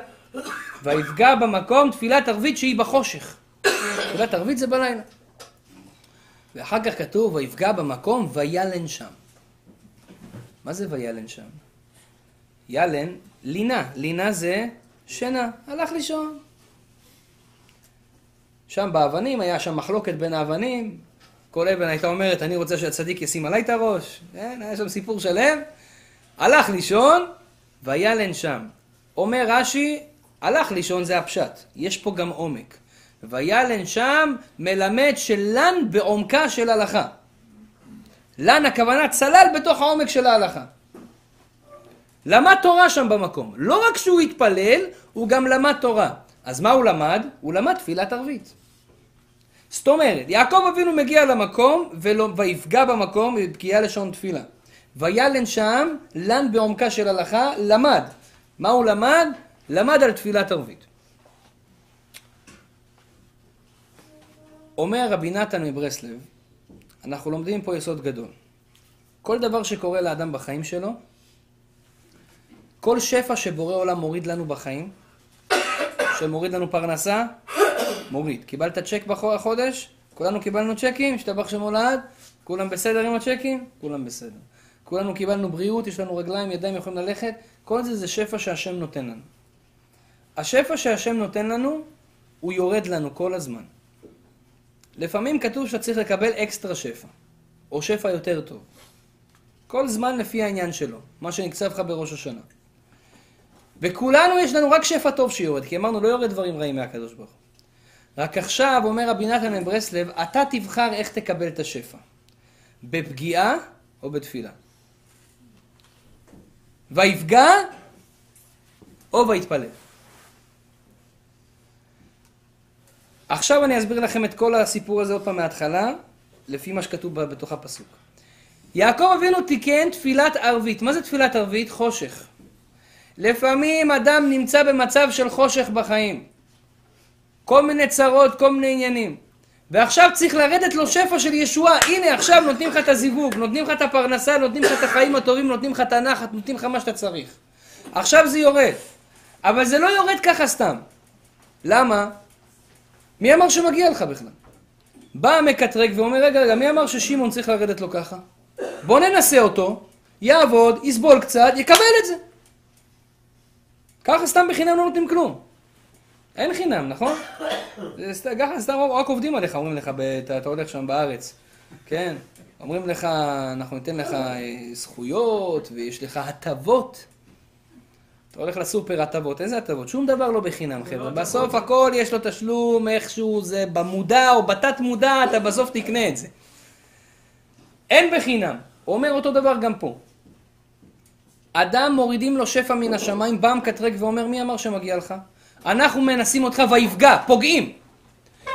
ויפגע במקום תפילת ערבית שהיא בחושך. תפילת ערבית זה בלילה. ואחר כך כתוב, ויפגע במקום, וילן שם. מה זה וילן שם? ילן, לינה. לינה זה שינה. הלך לישון. שם באבנים, היה שם מחלוקת בין האבנים, כל אבן הייתה אומרת, אני רוצה שהצדיק ישים עליי את הראש. כן, היה שם סיפור שלם. הלך לישון, וילן שם. אומר רש"י, הלך לישון זה הפשט. יש פה גם עומק. וילן שם מלמד שלן בעומקה של הלכה. לן הכוונה צלל בתוך העומק של ההלכה. למד תורה שם במקום. לא רק שהוא התפלל, הוא גם למד תורה. אז מה הוא למד? הוא למד תפילת ערבית. זאת אומרת, יעקב אבינו מגיע למקום ולא, ויפגע במקום בפגיעה לשון תפילה. וילן שם, לן בעומקה של הלכה, למד. מה הוא למד? למד על תפילת ערבית. אומר רבי נתן מברסלב, אנחנו לומדים פה יסוד גדול. כל דבר שקורה לאדם בחיים שלו, כל שפע שבורא עולם מוריד לנו בחיים, שמוריד לנו פרנסה, מוריד. קיבלת צ'ק בחודש? כולנו קיבלנו צ'קים, השתבח שמולד, כולם בסדר עם הצ'קים? כולם בסדר. כולנו קיבלנו בריאות, יש לנו רגליים, ידיים, יכולים ללכת, כל זה זה שפע שהשם נותן לנו. השפע שהשם נותן לנו, הוא יורד לנו כל הזמן. לפעמים כתוב שאתה צריך לקבל אקסטרה שפע, או שפע יותר טוב. כל זמן לפי העניין שלו, מה שנקצב לך בראש השנה. וכולנו יש לנו רק שפע טוב שיורד, כי אמרנו לא יורד דברים רעים מהקדוש ברוך הוא. רק עכשיו אומר רבי נתן מברסלב, אתה תבחר איך תקבל את השפע. בפגיעה או בתפילה. ויפגע או ויתפלל. עכשיו אני אסביר לכם את כל הסיפור הזה עוד פעם מההתחלה, לפי מה שכתוב בתוך הפסוק. יעקב אבינו תיקן תפילת ערבית. מה זה תפילת ערבית? חושך. לפעמים אדם נמצא במצב של חושך בחיים. כל מיני צרות, כל מיני עניינים. ועכשיו צריך לרדת לו שפע של ישועה. הנה עכשיו נותנים לך את הזיווג, נותנים לך את הפרנסה, נותנים לך את החיים הטובים, נותנים לך את הנחת, נותנים לך מה שאתה צריך. עכשיו זה יורד. אבל זה לא יורד ככה סתם. למה? מי אמר שמגיע לך בכלל? בא המקטרג ואומר, רגע, רגע, מי אמר ששמעון צריך לרדת לו ככה? בוא ננסה אותו, יעבוד, יסבול קצת, יקבל את זה. ככה סתם בחינם לא נותנים כלום. אין חינם, נכון? ככה סתם רק עובדים עליך, אומרים לך, אתה הולך שם בארץ, כן? אומרים לך, אנחנו ניתן לך אה, זכויות, ויש לך הטבות. אתה הולך לסופר הטבות, איזה הטבות? שום דבר לא בחינם, חבר'ה. בסוף הכל יש לו תשלום איכשהו, זה במודע או בתת מודע, אתה בסוף תקנה את זה. אין בחינם. הוא אומר אותו דבר גם פה. אדם מורידים לו שפע מן השמיים, בא מקטרג ואומר, מי אמר שמגיע לך? אנחנו מנסים אותך ויפגע, פוגעים.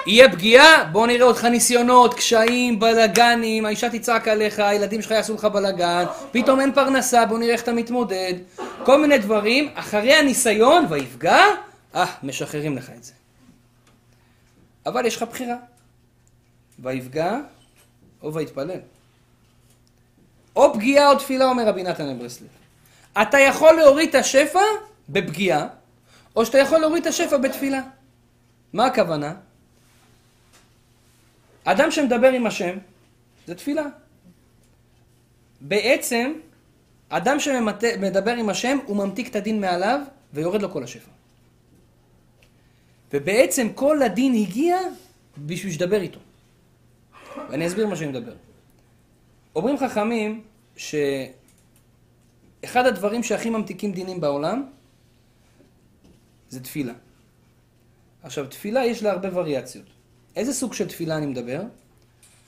יהיה פגיעה, בוא נראה אותך ניסיונות, קשיים, בלאגנים, האישה תצעק עליך, הילדים שלך יעשו לך בלאגן, פתאום אין פרנסה, בוא נראה איך אתה מתמודד, כל מיני דברים, אחרי הניסיון ויפגע, אה, משחררים לך את זה. אבל יש לך בחירה, ויפגע או ויתפלל. או פגיעה או תפילה, אומר רבי נתן אברסלב. אתה יכול להוריד את השפע בפגיעה, או שאתה יכול להוריד את השפע בתפילה. מה הכוונה? אדם שמדבר עם השם, זה תפילה. בעצם, אדם שמדבר עם השם, הוא ממתיק את הדין מעליו, ויורד לו כל השפע. ובעצם כל הדין הגיע בשביל שתדבר איתו. ואני אסביר מה שאני מדבר. אומרים חכמים שאחד הדברים שהכי ממתיקים דינים בעולם זה תפילה. עכשיו, תפילה יש לה הרבה וריאציות. איזה סוג של תפילה אני מדבר?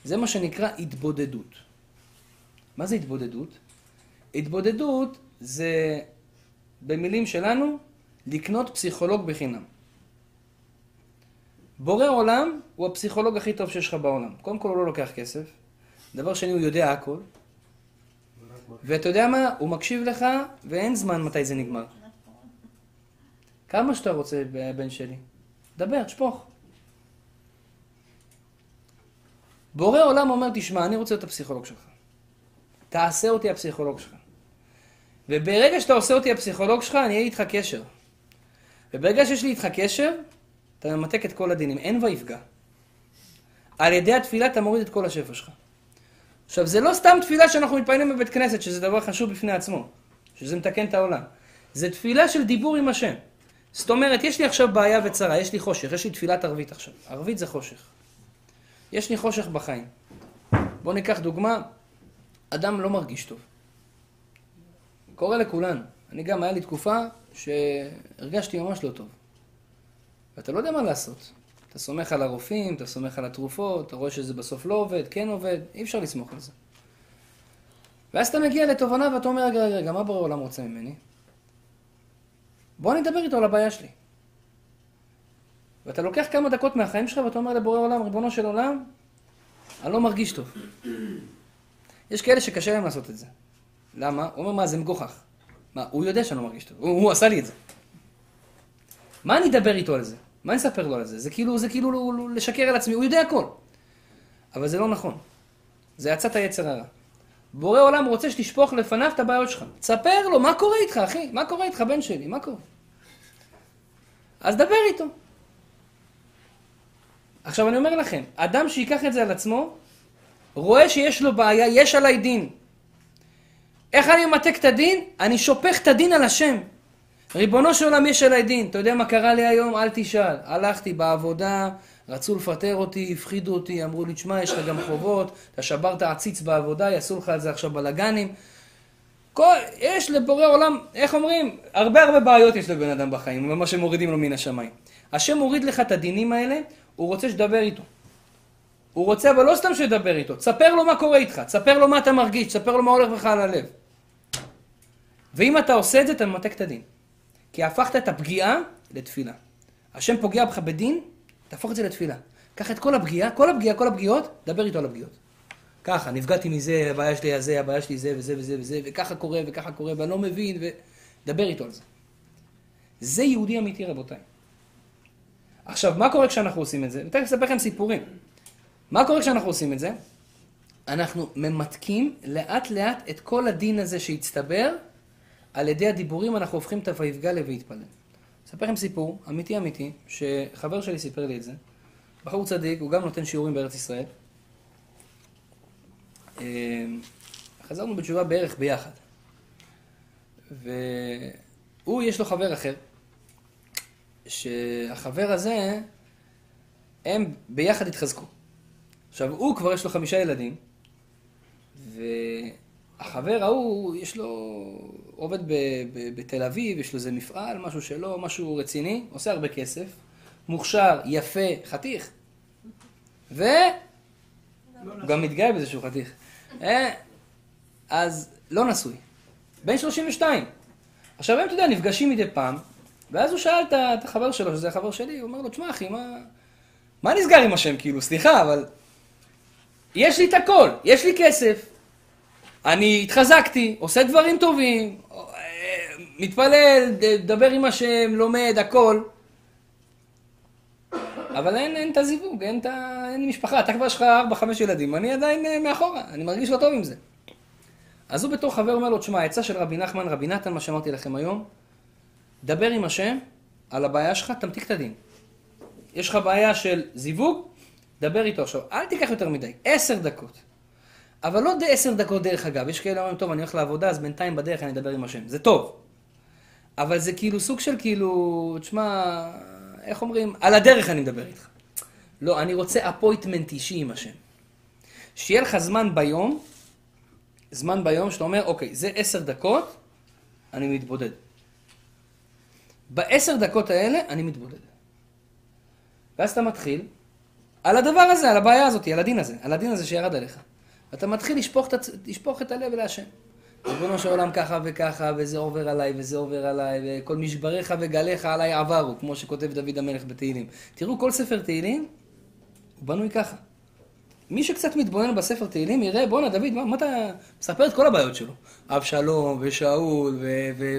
זה מה שנקרא התבודדות. מה זה התבודדות? התבודדות זה, במילים שלנו, לקנות פסיכולוג בחינם. בורא עולם הוא הפסיכולוג הכי טוב שיש לך בעולם. קודם כל הוא לא לוקח כסף, דבר שני הוא יודע הכל, ואתה יודע מה? הוא מקשיב לך ואין זמן מתי זה נגמר. כמה שאתה רוצה, בן שלי. דבר, תשפוך. בורא עולם אומר, תשמע, אני רוצה להיות הפסיכולוג שלך. תעשה אותי הפסיכולוג שלך. וברגע שאתה עושה אותי הפסיכולוג שלך, אני אהיה איתך קשר. וברגע שיש לי איתך קשר, אתה ממתק את כל הדינים. אין ויפגע. על ידי התפילה אתה מוריד את כל השפע שלך. עכשיו, זה לא סתם תפילה שאנחנו מתפעלים בבית כנסת, שזה דבר חשוב בפני עצמו, שזה מתקן את העולם. זה תפילה של דיבור עם השם. זאת אומרת, יש לי עכשיו בעיה וצרה, יש לי חושך, יש לי תפילת ערבית עכשיו. ערבית זה חושך. יש לי חושך בחיים. בואו ניקח דוגמה, אדם לא מרגיש טוב. קורה לכולנו. אני גם, היה לי תקופה שהרגשתי ממש לא טוב. ואתה לא יודע מה לעשות. אתה סומך על הרופאים, אתה סומך על התרופות, אתה רואה שזה בסוף לא עובד, כן עובד, אי אפשר לסמוך על זה. ואז אתה מגיע לתובנה ואתה אומר, רגע, רגע, מה בורא עולם רוצה ממני? בוא נדבר איתו על הבעיה שלי. ואתה לוקח כמה דקות מהחיים שלך ואתה אומר לבורא עולם, ריבונו של עולם, אני לא מרגיש טוב. יש כאלה שקשה להם לעשות את זה. למה? הוא אומר, מה, זה מגוחך. מה, הוא יודע שאני לא מרגיש טוב, הוא, הוא עשה לי את זה. מה אני אדבר איתו על זה? מה אני אספר לו על זה? זה כאילו, זה כאילו לשקר על עצמי, הוא יודע הכל. אבל זה לא נכון. זה עצת היצר הרע. בורא עולם רוצה שתשפוך לפניו את הבעיות שלך. תספר לו, מה קורה איתך, אחי? מה קורה איתך, בן שלי? מה קורה? אז דבר איתו. עכשיו אני אומר לכם, אדם שיקח את זה על עצמו, רואה שיש לו בעיה, יש עליי דין. איך אני ממתק את הדין? אני שופך את הדין על השם. ריבונו של עולם יש עליי דין. אתה יודע מה קרה לי היום? אל תשאל. הלכתי בעבודה, רצו לפטר אותי, הפחידו אותי, אמרו לי, תשמע, יש לך גם חובות, אתה שברת עציץ בעבודה, יעשו לך על זה עכשיו בלאגנים. כל, יש לבורא עולם, איך אומרים? הרבה הרבה בעיות יש לבן אדם בחיים, מה שמורידים לו מן השמיים. השם מוריד לך את הדינים האלה, הוא רוצה שתדבר איתו. הוא רוצה, אבל לא סתם שתדבר איתו, תספר לו מה קורה איתך, תספר לו מה אתה מרגיש, תספר לו מה הולך לך על הלב. ואם אתה עושה את זה, אתה ממתק את הדין. כי הפכת את הפגיעה לתפילה. השם פוגע בך בדין, תהפוך את זה לתפילה. קח את כל הפגיעה, כל הפגיעה, כל הפגיעות, דבר איתו על הפגיעות. ככה, נפגעתי מזה, הבעיה שלי הזה, הבעיה שלי זה וזה וזה וזה, וככה קורה וככה קורה, ואני לא מבין, ודבר איתו על זה. זה יהודי אמיתי, רבותיי. עכשיו, מה קורה כשאנחנו עושים את זה? אני תכף אספר לכם סיפורים. מה קורה כשאנחנו עושים את זה? אנחנו ממתקים לאט לאט את כל הדין הזה שהצטבר, על ידי הדיבורים אנחנו הופכים את ה"ויפגע ל"ויתפלל". אספר לכם סיפור, אמיתי אמיתי, שחבר שלי סיפר לי את זה. בחור צדיק, הוא גם נותן שיעורים בארץ ישראל. אמ, חזרנו בתשובה בערך ביחד. והוא, יש לו חבר אחר, שהחבר הזה, הם ביחד התחזקו. עכשיו, הוא כבר יש לו חמישה ילדים, והחבר ההוא, יש לו, עובד בתל אביב, יש לו איזה מפעל, משהו שלו, משהו רציני, עושה הרבה כסף, מוכשר, יפה, חתיך. ו... הוא גם מתגאה בזה שהוא חתיך. אה, אז לא נשוי. בן 32. עכשיו הם, אתה יודע, נפגשים מדי פעם, ואז הוא שאל את החבר שלו, שזה החבר שלי, הוא אומר לו, תשמע אחי, מה... מה נסגר עם השם, כאילו, סליחה, אבל... יש לי את הכל, יש לי כסף, אני התחזקתי, עושה דברים טובים, מתפלל, מדבר עם השם, לומד, הכל. אבל אין, אין את הזיווג, אין, אין משפחה, אתה כבר יש לך 4-5 ילדים, אני עדיין אה, מאחורה, אני מרגיש לא טוב עם זה. אז הוא בתור חבר אומר לו, תשמע, העצה של רבי נחמן, רבי נתן, מה שאמרתי לכם היום, דבר עם השם על הבעיה שלך, תמתיק את הדין. יש לך בעיה של זיווג, דבר איתו עכשיו. אל תיקח יותר מדי, עשר דקות. אבל לא עשר דקות דרך אגב. יש כאלה אומרים, טוב, אני הולך לעבודה, אז בינתיים בדרך אני אדבר עם השם. זה טוב. אבל זה כאילו סוג של כאילו, תשמע, איך אומרים? על הדרך אני מדבר איתך. לא, אני רוצה אפויטמנט אישי עם השם. שיהיה לך זמן ביום, זמן ביום שאתה אומר, אוקיי, זה עשר דקות, אני מתבודד. בעשר דקות האלה אני מתבודד. ואז אתה מתחיל על הדבר הזה, על הבעיה הזאת, על הדין הזה, על הדין הזה שירד עליך. ואתה מתחיל לשפוך, לשפוך את הלב להשם. ריבונו של עולם ככה וככה, וזה עובר עליי, וזה עובר עליי, וכל משבריך וגליך עליי עברו, כמו שכותב דוד המלך בתהילים. תראו, כל ספר תהילים הוא בנוי ככה. מי שקצת מתבונן בספר תהילים יראה, בואנה דוד, מה, מה אתה מספר את כל הבעיות שלו? אבשלום ושאול,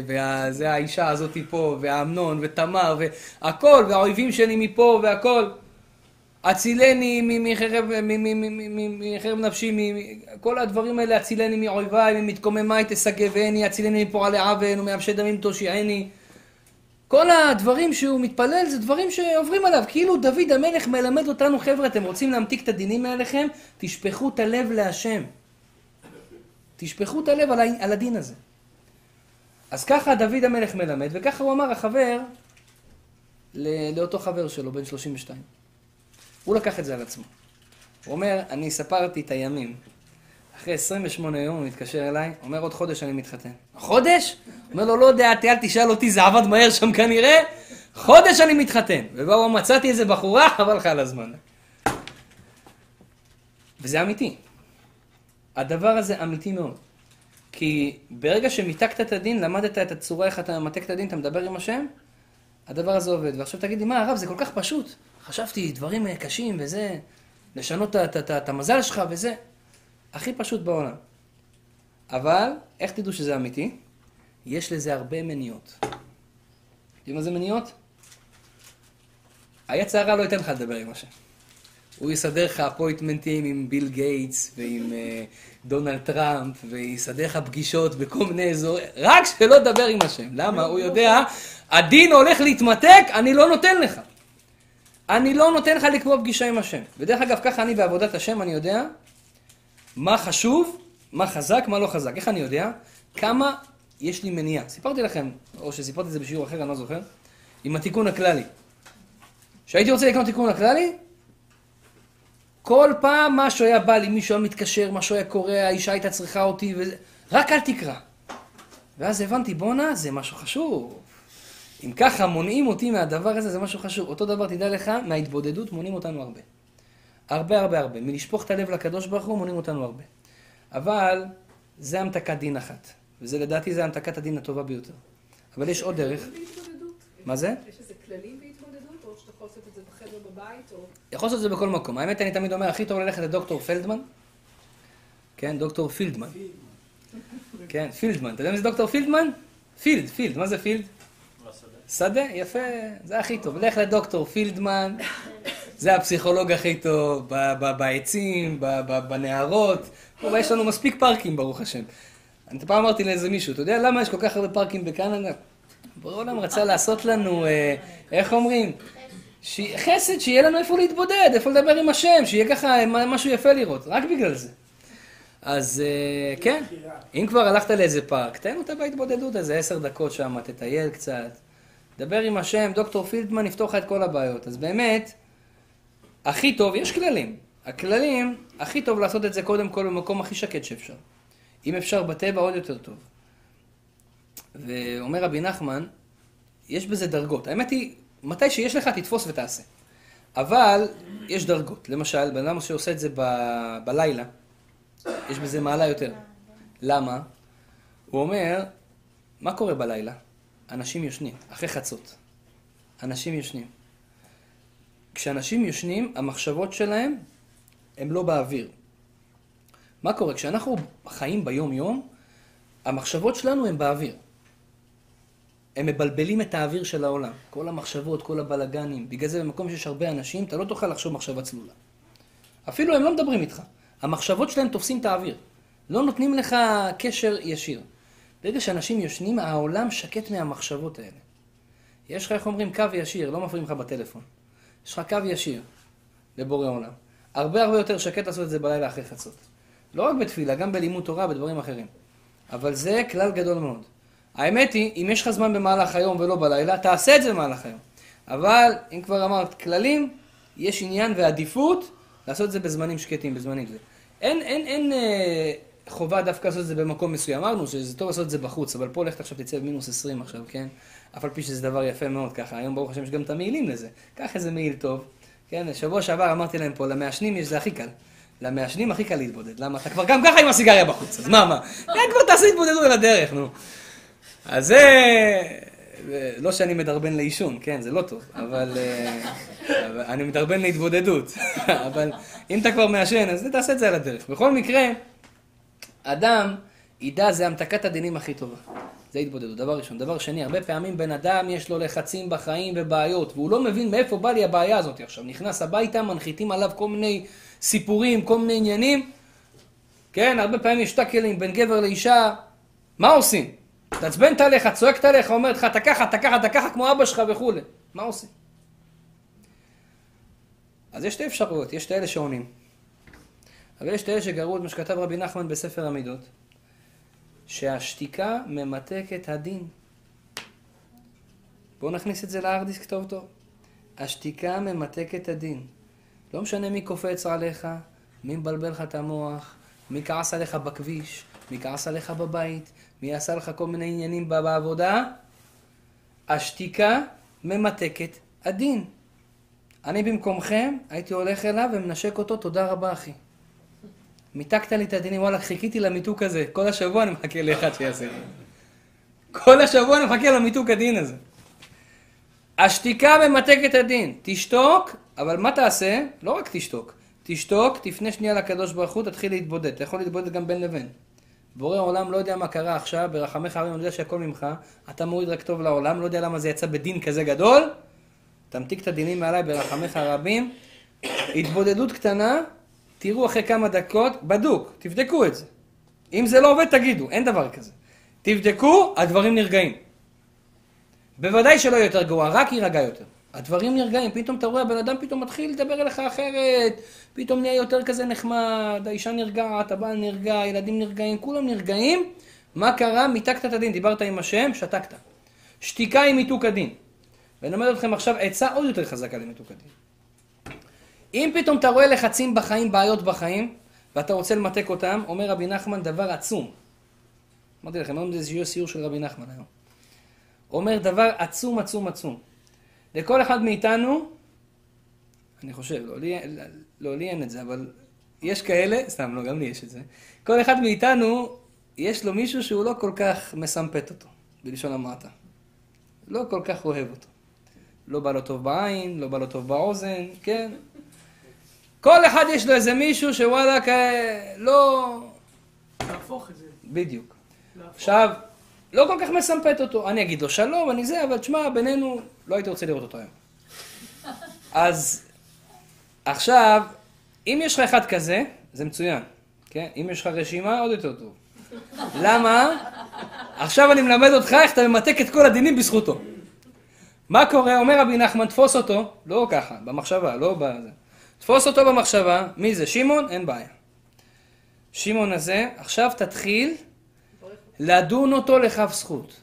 וזה האישה הזאתי פה, ואמנון ותמר, והכל, והאויבים שלי מפה והכל. הצילני מחרב נפשי, כל הדברים האלה, הצילני מאויביי, ממתקוממיי תשגבני, הצילני מפועלי עוון ומאבשי דמים תושיעני. כל הדברים שהוא מתפלל זה דברים שעוברים עליו. כאילו דוד המלך מלמד אותנו, חבר'ה, אתם רוצים להמתיק את הדינים מעליכם? תשפכו את הלב להשם. תשפכו את הלב על, הדין הזה. אז ככה דוד המלך מלמד, וככה הוא אמר החבר לאותו חבר שלו, בן 32. הוא לקח את זה על עצמו. הוא אומר, אני ספרתי את הימים. אחרי 28 יום הוא מתקשר אליי, אומר עוד חודש אני מתחתן. חודש? אומר לו, לא יודע, אל תשאל אותי, זה עבד מהר שם כנראה. חודש אני מתחתן. ובואו, מצאתי איזה בחורה, חבל לך על הזמן. וזה אמיתי. הדבר הזה אמיתי מאוד. כי ברגע שמיתקת את הדין, למדת את הצורה איך אתה ממתק את הדין, אתה מדבר עם השם, הדבר הזה עובד. ועכשיו תגיד לי, מה הרב, זה כל כך פשוט. חשבתי דברים אה, קשים וזה, לשנות את המזל שלך וזה. הכי פשוט בעולם. אבל, איך תדעו שזה אמיתי? יש לזה הרבה מניעות. יודעים מה זה מניעות? היצע הרע לא ייתן לך לדבר עם השם. הוא יסדר לך אפויטמנטים עם ביל גייטס ועם uh, דונלד טראמפ, ויסדר לך פגישות בכל מיני אזורים, רק שלא תדבר עם השם. למה? הוא יודע, הדין הולך להתמתק, אני לא נותן לך. אני לא נותן לך לקבוע פגישה עם השם. ודרך אגב, ככה אני בעבודת השם, אני יודע מה חשוב, מה חזק, מה לא חזק. איך אני יודע? כמה יש לי מניעה. סיפרתי לכם, או שסיפרתי את זה בשיעור אחר, אני לא זוכר, עם התיקון הכללי. כשהייתי רוצה לקנות תיקון הכללי, כל פעם משהו היה בא לי, מישהו היה מתקשר, משהו היה קורה, האישה הייתה צריכה אותי, וזה... רק אל תקרא. ואז הבנתי, בואנה, זה משהו חשוב. אם ככה מונעים אותי מהדבר הזה, זה משהו חשוב. אותו דבר, תדע לך, מההתבודדות מונעים אותנו הרבה. הרבה הרבה הרבה. מלשפוך את הלב לקדוש ברוך הוא מונעים אותנו הרבה. אבל זה המתקת דין אחת. וזה לדעתי זה המתקת הדין הטובה ביותר. אבל יש עוד דרך. מה זה? יש איזה כללים בהתמודדות, או שאתה יכול לעשות את זה בחדר בבית, או... יכול לעשות את זה בכל מקום. האמת, אני תמיד אומר, הכי טוב ללכת לדוקטור פלדמן. כן, דוקטור פילדמן. כן, פילדמן. אתה יודע מי זה דוקטור פילדמן? פילד, פילד. מה זה פילד? שדה, יפה, זה הכי טוב. לך לדוקטור פילדמן, זה הפסיכולוג הכי טוב, בעצים, בנהרות. יש לנו מספיק פארקים, ברוך השם. אני פעם אמרתי לאיזה מישהו, אתה יודע למה יש כל כך הרבה פארקים בקנדה? בורא עולם רצה לעשות לנו, אה, איך אומרים? חסד, שיהיה לנו איפה להתבודד, איפה לדבר עם השם, שיהיה ככה משהו יפה לראות, רק בגלל זה. אז אה, כן, אם כבר הלכת לאיזה פארק, תן אותה בהתבודדות איזה עשר דקות שם, תטייל קצת, דבר עם השם, דוקטור פילדמן יפתור לך את כל הבעיות. אז באמת, הכי טוב, יש כללים. הכללים, הכי טוב לעשות את זה קודם כל במקום הכי שקט שאפשר. אם אפשר בטבע, עוד יותר טוב. ואומר רבי נחמן, יש בזה דרגות. האמת היא, מתי שיש לך, תתפוס ותעשה. אבל יש דרגות. למשל, בן אדם שעושה את זה ב... בלילה, יש בזה מעלה יותר. למה? הוא אומר, מה קורה בלילה? אנשים יושנים, אחרי חצות. אנשים יושנים. כשאנשים יושנים, המחשבות שלהם הם לא באוויר. מה קורה? כשאנחנו חיים ביום-יום, המחשבות שלנו הן באוויר. הם מבלבלים את האוויר של העולם. כל המחשבות, כל הבלגנים. בגלל זה במקום שיש הרבה אנשים, אתה לא תוכל לחשוב מחשבה צלולה. אפילו הם לא מדברים איתך. המחשבות שלהם תופסים את האוויר. לא נותנים לך קשר ישיר. ברגע שאנשים יושנים, העולם שקט מהמחשבות האלה. יש לך, איך אומרים, קו ישיר, לא מפריעים לך בטלפון. יש לך קו ישיר לבורא עולם. הרבה הרבה יותר שקט לעשות את זה בלילה אחרי חצות. לא רק בתפילה, גם בלימוד תורה, בדברים אחרים. אבל זה כלל גדול מאוד. האמת היא, אם יש לך זמן במהלך היום ולא בלילה, תעשה את זה במהלך היום. אבל, אם כבר אמרת כללים, יש עניין ועדיפות לעשות את זה בזמנים שקטים, בזמנים זה. אין, אין, אין אה, חובה דווקא לעשות את זה במקום מסוים. אמרנו שזה טוב לעשות את זה בחוץ, אבל פה לך עכשיו תצא במינוס 20 עכשיו, כן? אף על פי שזה דבר יפה מאוד ככה. היום ברוך השם יש גם את המעילים לזה. קח איזה מעיל טוב. כן, שבוע שעבר אמרתי להם פה, למעשנים יש זה הכי קל. למעשנים הכי קל להתבודד. למה? אתה כבר גם ככה עם הסיגריה בחוץ, אז מה, מה? כן, כבר תעשה התבודדות על הדרך, נו. אז זה... לא שאני מדרבן לעישון, כן, זה לא טוב, אבל, אה, אני מדרבן להתבודדות. אבל אם אתה כבר מעשן, אז תעשה את זה על הדרך. בכל מקרה, אדם ידע, זה המתקת הדינים הכי טובה. זה התבודדות, דבר ראשון. דבר שני, הרבה פעמים בן אדם יש לו לחצים בחיים ובעיות, והוא לא מבין מאיפה בא לי הבעיה הזאת עכשיו. נכנס הביתה, מנחיתים עליו כל מיני סיפורים, כל מיני עניינים. כן, הרבה פעמים יש טאקלים בין גבר לאישה, מה עושים? מתעצבנת עליך, צועקת עליך, אומרת לך, אתה ככה, אתה ככה, אתה ככה, כמו אבא שלך וכולי. מה עושים? אז יש שתי אפשרויות, יש את האלה שעונים. אבל יש את האלה שגרו את מה שכתב רבי נחמן בספר המידות, שהשתיקה ממתקת הדין. בואו נכניס את זה לארדיסק טוב טוב. השתיקה ממתקת הדין. לא משנה מי קופץ עליך, מי מבלבל לך את המוח? מי כעס עליך בכביש? מי כעס עליך בבית? מי עשה לך כל מיני עניינים בעבודה? השתיקה ממתקת הדין. אני במקומכם הייתי הולך אליו ומנשק אותו, תודה רבה אחי. מיתקת לי את הדינים, וואלה, חיכיתי למיתוק הזה. כל השבוע אני מחכה לאחד שיעשה לי. כל השבוע אני מחכה למיתוק הדין הזה. השתיקה ממתקת הדין. תשתוק, אבל מה תעשה? לא רק תשתוק. תשתוק, תפנה שנייה לקדוש ברוך הוא, תתחיל להתבודד. אתה יכול להתבודד גם בין לבין. בורא עולם לא יודע מה קרה עכשיו, ברחמך הרבים, אני יודע שהכל ממך, אתה מוריד רק טוב לעולם, לא יודע למה זה יצא בדין כזה גדול, תמתיק את הדינים מעליי ברחמך הרבים. התבודדות קטנה, תראו אחרי כמה דקות, בדוק, תבדקו את זה. אם זה לא עובד, תגידו, אין דבר כזה. תבדקו, הדברים נרגעים. בוודאי שלא יהיה יותר גרוע, רק יירגע יותר. הדברים נרגעים, פתאום אתה רואה, הבן אדם פתאום מתחיל לדבר אליך אחרת, פתאום נהיה יותר כזה נחמד, האישה נרגעת, הבעל נרגע, הילדים נרגעים, כולם נרגעים. מה קרה? מיתקת את הדין, דיברת עם השם, שתקת. שתיקה היא מיתוק הדין. ואני אומר לכם עכשיו עצה עוד יותר חזקה למיתוק הדין. אם פתאום אתה רואה לחצים בחיים, בעיות בחיים, ואתה רוצה למתק אותם, אומר רבי נחמן דבר עצום. אמרתי לכם, היום זה סיור של רבי נחמן היום. אומר דבר עצום עצום עצום. לכל אחד מאיתנו, אני חושב, לא לי, לא, לי אין את זה, אבל יש כאלה, סתם, לא, גם לי יש את זה. כל אחד מאיתנו, יש לו מישהו שהוא לא כל כך מסמפת אותו, בלשון המעטה. לא כל כך אוהב אותו. לא בא לו טוב בעין, לא בא לו טוב באוזן, כן? כל אחד יש לו איזה מישהו שוואלה, לא... להפוך את זה. בדיוק. עכשיו, לא כל כך מסמפת אותו. אני אגיד לו שלום, אני זה, אבל תשמע, בינינו, לא הייתי רוצה לראות אותו היום. אז עכשיו, אם יש לך אחד כזה, זה מצוין, כן? אם יש לך רשימה, עוד יותר טוב. למה? עכשיו אני מלמד אותך איך אתה ממתק את כל הדינים בזכותו. מה קורה? אומר רבי נחמן, תפוס אותו, לא ככה, במחשבה, לא בזה. תפוס אותו במחשבה, מי זה? שמעון? אין בעיה. שמעון הזה, עכשיו תתחיל לדון אותו לכף זכות.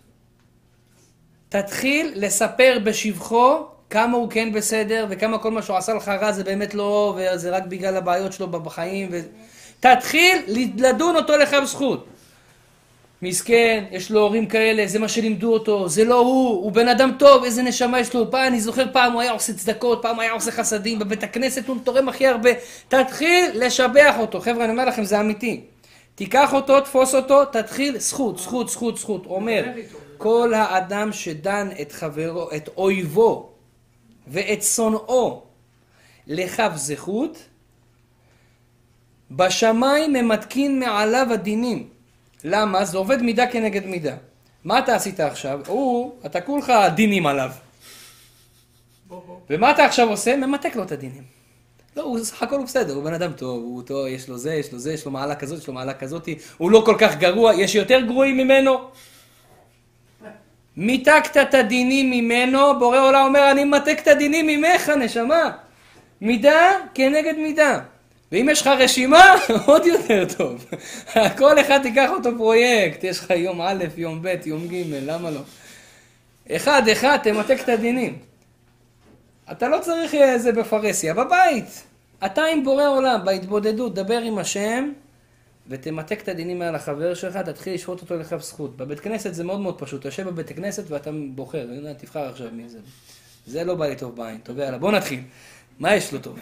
תתחיל לספר בשבחו כמה הוא כן בסדר, וכמה כל מה שהוא עשה לך רע זה באמת לא, וזה רק בגלל הבעיות שלו בחיים. ו... תתחיל לדון אותו לכף זכות. מסכן, יש לו הורים כאלה, זה מה שלימדו אותו, זה לא הוא, הוא בן אדם טוב, איזה נשמה יש לו. פעם, אני זוכר פעם הוא היה עושה צדקות, פעם היה עושה חסדים, בבית הכנסת הוא תורם הכי הרבה. תתחיל לשבח אותו. חבר'ה, אני אומר לכם, זה אמיתי. תיקח אותו, תפוס אותו, תתחיל, זכות, זכות, זכות, זכות. אומר, כל האדם שדן את חברו, את אויבו ואת שונאו לכף זכות, בשמיים ממתקין מעליו הדינים. למה? זה עובד מידה כנגד מידה. מה אתה עשית עכשיו? הוא, אתה כולך דינים עליו. ומה אתה עכשיו עושה? ממתק לו את הדינים. לא, הוא סך הכל הוא בסדר, הוא בן אדם טוב, הוא טוב, יש לו זה, יש לו זה, יש לו מעלה כזאת, יש לו מעלה כזאת, הוא לא כל כך גרוע, יש יותר גרועים ממנו. מיתקת את הדינים ממנו, בורא עולם אומר, אני ממתק את הדינים ממך, נשמה. מידה כנגד מידה. ואם יש לך רשימה, עוד יותר טוב. כל אחד תיקח אותו פרויקט, יש לך יום א', יום ב', יום ג', למה לא? אחד, אחד, תמתק את הדינים. אתה לא צריך איזה בפרהסיה, בבית. אתה עם בורא עולם, בהתבודדות, דבר עם השם, ותמתק את הדינים מעל החבר שלך, תתחיל לשפוט אותו לכף זכות. בבית כנסת זה מאוד מאוד פשוט, אתה יושב בבית כנסת ואתה בוחר, תבחר עכשיו מי זה. זה לא בא לי טוב בעין, טוב יאללה, בוא נתחיל. מה יש לו טוב?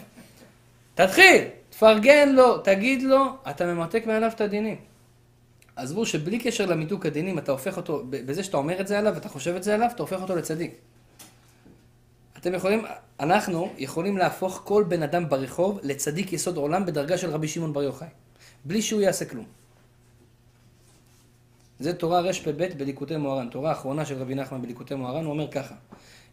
תתחיל, תפרגן לו, תגיד לו, אתה ממתק מעליו את הדינים. עזבו שבלי קשר למיתוק הדינים, אתה הופך אותו, בזה שאתה אומר את זה עליו, אתה חושב את זה עליו, אתה הופך אותו לצדיק. אתם יכולים, אנחנו יכולים להפוך כל בן אדם ברחוב לצדיק יסוד עולם בדרגה של רבי שמעון בר יוחאי, בלי שהוא יעשה כלום. זה תורה רפ"ב בליקוטי מוהר"ן, תורה האחרונה של רבי נחמן בליקוטי מוהר"ן, הוא אומר ככה,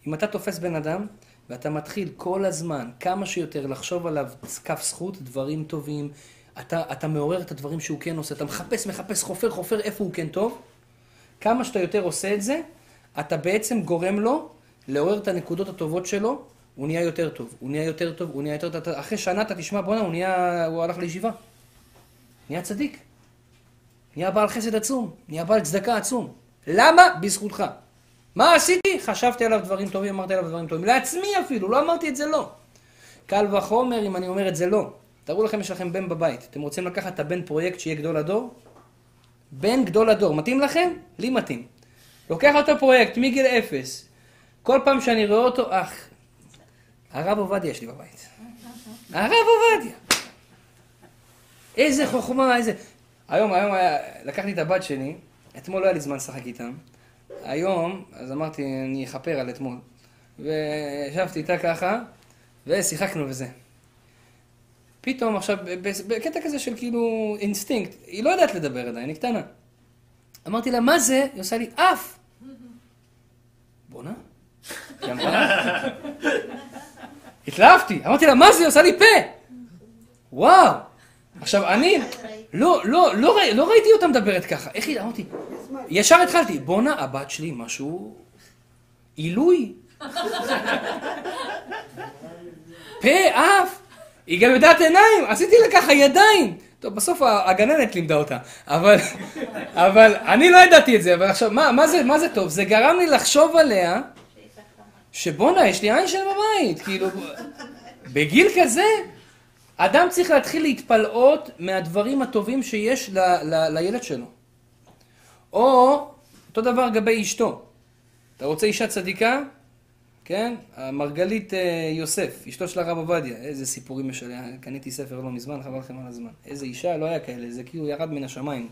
אם אתה תופס בן אדם ואתה מתחיל כל הזמן, כמה שיותר, לחשוב עליו כף זכות, דברים טובים, אתה, אתה מעורר את הדברים שהוא כן עושה, אתה מחפש, מחפש, חופר, חופר איפה הוא כן טוב, כמה שאתה יותר עושה את זה, אתה בעצם גורם לו לעורר את הנקודות הטובות שלו, הוא נהיה יותר טוב, הוא נהיה יותר טוב, הוא נהיה יותר טוב, אחרי שנה אתה תשמע, בואנה, הוא נהיה, הוא הלך לישיבה. נהיה צדיק. נהיה בעל חסד עצום, נהיה בעל צדקה עצום. למה? בזכותך. מה עשיתי? חשבתי עליו דברים טובים, אמרתי עליו דברים טובים. לעצמי אפילו, לא אמרתי את זה לא. קל וחומר אם אני אומר את זה לא. תארו לכם, יש לכם בן בבית. אתם רוצים לקחת את הבן פרויקט שיהיה גדול הדור? בן גדול הדור. מתאים לכם? לי מתאים. לוקח אותו פרויקט מגיל אפס. כל פעם שאני רואה אותו, אח, הרב עובדיה יש לי בבית. הרב עובדיה. איזה חוכמה, איזה... היום, היום היה, לקחתי את הבת שלי, אתמול לא היה לי זמן לשחק איתם. היום, אז אמרתי, אני אכפר על אתמול. וישבתי איתה ככה, ושיחקנו וזה. פתאום עכשיו, בקטע כזה של כאילו אינסטינקט, היא לא יודעת לדבר עדיין, היא קטנה. אמרתי לה, מה זה? היא עושה לי, אף. בואנה. היא אמרה, התלהבתי, אמרתי לה, מה זה? היא עושה לי פה. וואו. עכשיו, אני, לא, לא, לא, ראי, לא ראיתי אותה מדברת ככה. איך היא, אמרתי, ישר התחלתי, בואנה, הבת שלי משהו עילוי. פה, אף. היא גם יודעת עיניים, עשיתי לה ככה ידיים. טוב, בסוף הגננת לימדה אותה, אבל, אבל אני לא ידעתי את זה, אבל עכשיו, מה, מה, זה, מה זה טוב? זה גרם לי לחשוב עליה, שבואנה, יש לי עין של בבית, כאילו, בגיל כזה, אדם צריך להתחיל להתפלאות מהדברים הטובים שיש ל, ל, לילד שלו. או, אותו דבר לגבי אשתו. אתה רוצה אישה צדיקה? כן? מרגלית אה, יוסף, אשתו של הרב עובדיה, איזה סיפורים יש עליה, קניתי ספר לא מזמן, חבל לכם על הזמן. איזה אישה, לא היה כאלה, זה כאילו ירד מן השמיים.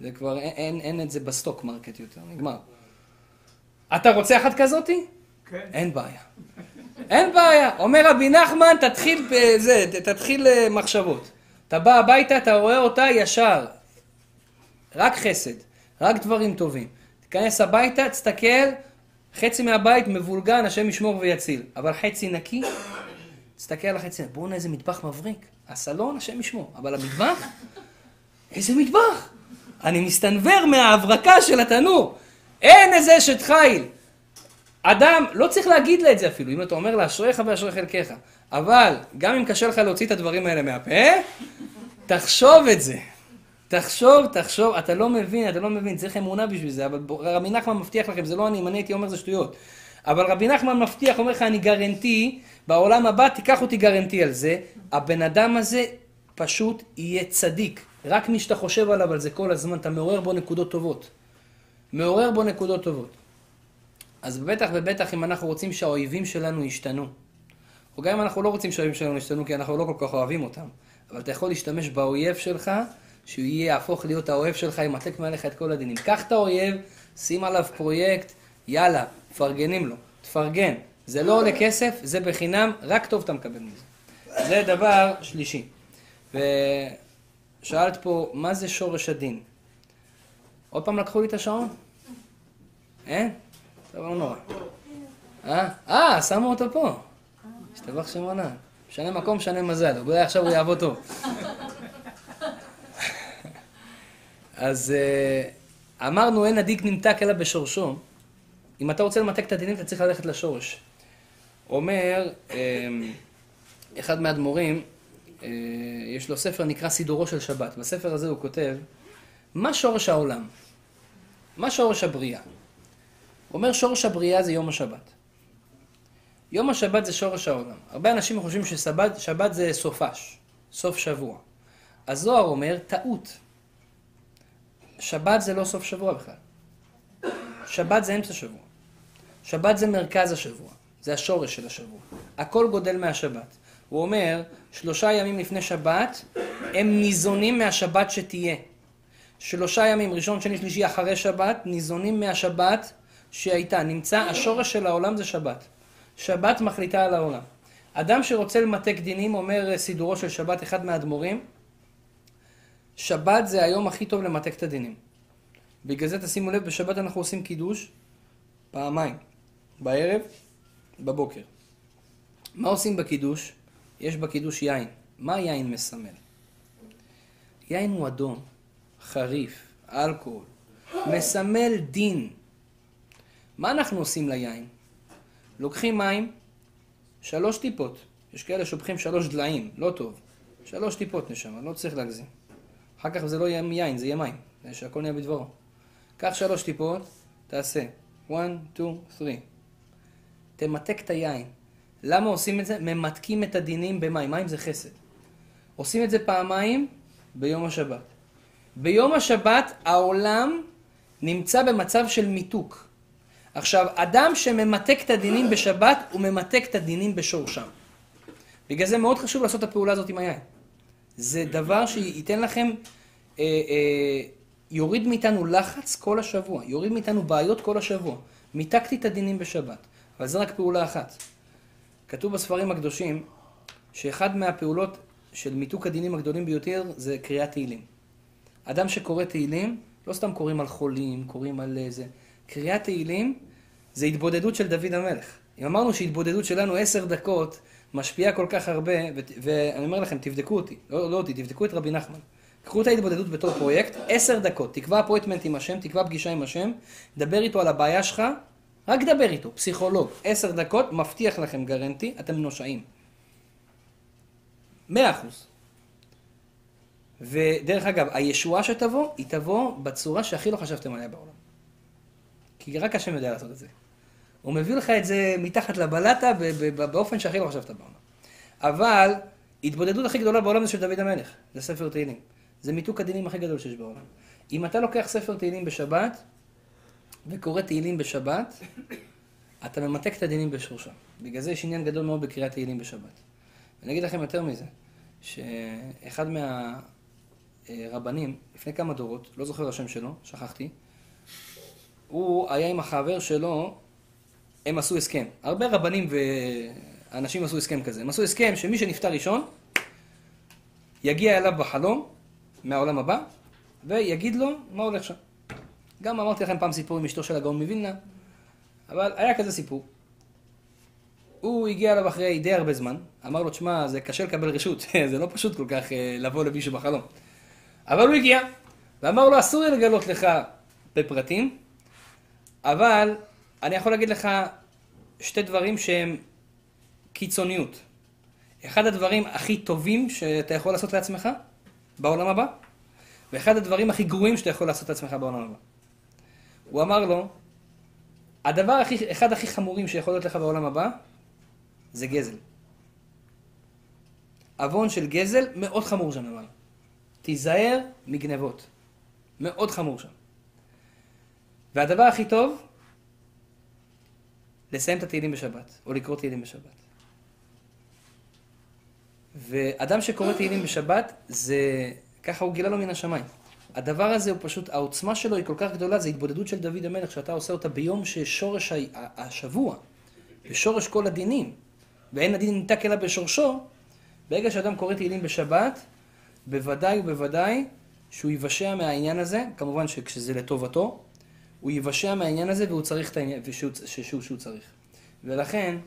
זה כבר, אין, אין, אין את זה ב stock market יותר, נגמר. אתה רוצה אחת כזאתי? כן. אין בעיה. אין בעיה. אומר רבי נחמן, תתחיל, זה, תתחיל אה, מחשבות. אתה בא הביתה, אתה רואה אותה ישר. רק חסד, רק דברים טובים. תיכנס הביתה, תסתכל, חצי מהבית מבולגן, השם ישמור ויציל. אבל חצי נקי, תסתכל על החצי, בואנה איזה מטבח מבריק. הסלון, השם ישמור. אבל המטבח, איזה מטבח. אני מסתנוור מההברקה של התנור. אין איזה אשת חיל. אדם, לא צריך להגיד לה את זה אפילו, אם אתה אומר לה אשריך ואשרי חלקך. אבל גם אם קשה לך להוציא את הדברים האלה מהפה, תחשוב את זה. תחשוב, תחשוב, אתה לא מבין, אתה לא מבין, צריך אמונה בשביל זה, אבל רבי נחמן מבטיח לכם, זה לא אני, אם אני הייתי אומר זה שטויות. אבל רבי נחמן מבטיח, אומר לך, אני גרנטי, בעולם הבא תיקח אותי גרנטי על זה, הבן אדם הזה פשוט יהיה צדיק. רק מי שאתה חושב עליו על זה כל הזמן, אתה מעורר בו נקודות טובות. מעורר בו נקודות טובות. אז בטח ובטח אם אנחנו רוצים שהאויבים שלנו ישתנו. או גם אם אנחנו לא רוצים שהאויבים שלנו ישתנו, כי אנחנו לא כל כך אוהבים אותם. אבל אתה יכול להשתמש באויב שלך שהוא יהפוך להיות האוהב שלך, ימתק מעליך את כל הדינים. קח את האויב, שים עליו פרויקט, יאללה, מפרגנים לו, תפרגן. זה לא עולה כסף, זה בחינם, רק טוב אתה מקבל מזה. זה דבר שלישי. ושאלת פה, מה זה שורש הדין? עוד פעם לקחו לי את השעון? אין? לא נורא. אה? אה, שמו אותו פה. השתבח שם עונה. משנה מקום, משנה מזל. אולי עכשיו הוא יעבוד טוב. אז uh, אמרנו אין הדיק נמתק אלא בשורשו. אם אתה רוצה למתק את הדינים, אתה צריך ללכת לשורש. אומר um, אחד מהאדמו"רים, uh, יש לו ספר נקרא סידורו של שבת. בספר הזה הוא כותב, מה שורש העולם? מה שורש הבריאה? אומר שורש הבריאה זה יום השבת. יום השבת זה שורש העולם. הרבה אנשים חושבים ששבת זה סופש, סוף שבוע. הזוהר אומר, טעות. שבת זה לא סוף שבוע בכלל. שבת זה אמצע שבוע. שבת זה מרכז השבוע. זה השורש של השבוע. הכל גודל מהשבת. הוא אומר, שלושה ימים לפני שבת, הם ניזונים מהשבת שתהיה. שלושה ימים, ראשון, שני, שלישי, אחרי שבת, ניזונים מהשבת שהייתה. נמצא, השורש של העולם זה שבת. שבת מחליטה על העולם. אדם שרוצה למתק דינים, אומר סידורו של שבת, אחד מהאדמו"רים, שבת זה היום הכי טוב למתק את הדינים. בגלל זה תשימו לב, בשבת אנחנו עושים קידוש פעמיים, בערב, בבוקר. מה עושים בקידוש? יש בקידוש יין. מה יין מסמל? יין הוא אדום, חריף, אלכוהול, מסמל דין. מה אנחנו עושים ליין? לוקחים מים, שלוש טיפות. יש כאלה שופכים שלוש דליים, לא טוב. שלוש טיפות נשמה, לא צריך להגזים. אחר כך זה לא יהיה יין, זה יהיה מים. שהכל נהיה בדברו. קח שלוש טיפות, תעשה. 1, 2, 3. תמתק את היין. למה עושים את זה? ממתקים את הדינים במים. מים זה חסד. עושים את זה פעמיים ביום השבת. ביום השבת העולם נמצא במצב של מיתוק. עכשיו, אדם שממתק את הדינים בשבת, הוא ממתק את הדינים בשורשם. בגלל זה מאוד חשוב לעשות את הפעולה הזאת עם היין. זה דבר שייתן לכם, אה, אה, יוריד מאיתנו לחץ כל השבוע, יוריד מאיתנו בעיות כל השבוע. מיתקתי את הדינים בשבת, אבל זה רק פעולה אחת. כתוב בספרים הקדושים, שאחד מהפעולות של מיתוק הדינים הגדולים ביותר זה קריאת תהילים. אדם שקורא תהילים, לא סתם קוראים על חולים, קוראים על זה. קריאת תהילים זה התבודדות של דוד המלך. אם אמרנו שהתבודדות שלנו עשר דקות משפיעה כל כך הרבה, ו- ואני אומר לכם, תבדקו אותי, לא, לא אותי, תבדקו את רבי נחמן. קחו את ההתבודדות בתור פרויקט, עשר דקות, תקבע אפוינטמנט עם השם, תקבע פגישה עם השם, דבר איתו על הבעיה שלך, רק דבר איתו, פסיכולוג, עשר דקות, מבטיח לכם גרנטי, אתם נושעים. מאה אחוז. ודרך אגב, הישועה שתבוא, היא תבוא בצורה שהכי לא חשבתם עליה בעולם. כי רק השם יודע לעשות את זה. הוא מביא לך את זה מתחת לבלטה באופן שהכי לא חשבת בעולם. אבל התבודדות הכי גדולה בעולם זה של דוד המלך, זה ספר תהילים. זה מיתוק הדינים הכי גדול שיש בעולם. אם אתה לוקח ספר תהילים בשבת וקורא תהילים בשבת, אתה ממתק את הדינים בשורשם. בגלל זה יש עניין גדול מאוד בקריאת תהילים בשבת. ואני אגיד לכם יותר מזה, שאחד מהרבנים, לפני כמה דורות, לא זוכר השם שלו, שכחתי, הוא היה עם החבר שלו, הם עשו הסכם. הרבה רבנים ואנשים עשו הסכם כזה. הם עשו הסכם שמי שנפטר ראשון, יגיע אליו בחלום מהעולם הבא, ויגיד לו מה הולך שם. גם אמרתי לכם פעם סיפור עם אשתו של הגאון מווילנה, אבל היה כזה סיפור. הוא הגיע אליו אחרי די הרבה זמן, אמר לו, תשמע, זה קשה לקבל רשות, זה לא פשוט כל כך אה, לבוא למישהו בחלום. אבל הוא הגיע, ואמר לו, אסור לי לגלות לך בפרטים, אבל אני יכול להגיד לך שתי דברים שהם קיצוניות. אחד הדברים הכי טובים שאתה יכול לעשות לעצמך בעולם הבא, ואחד הדברים הכי גרועים שאתה יכול לעשות לעצמך בעולם הבא. הוא אמר לו, הדבר הכי, אחד הכי חמורים שיכול להיות לך בעולם הבא, זה גזל. עוון של גזל מאוד חמור שם למעלה. תיזהר מגנבות. מאוד חמור שם. והדבר הכי טוב, לסיים את התהילים בשבת, או לקרוא תהילים בשבת. ואדם שקורא תהילים בשבת, זה... ככה הוא גילה לו מן השמיים. הדבר הזה הוא פשוט, העוצמה שלו היא כל כך גדולה, זה התבודדות של דוד המלך, שאתה עושה אותה ביום ששורש השבוע, ושורש כל הדינים, ואין הדין ניתק אלא בשורשו, ברגע שאדם קורא תהילים בשבת, בוודאי ובוודאי שהוא יבשע מהעניין הזה, כמובן שכשזה לטובתו, הוא יבשע מהעניין הזה והוא צריך את העניין, שהוא, שהוא, שהוא צריך. ולכן,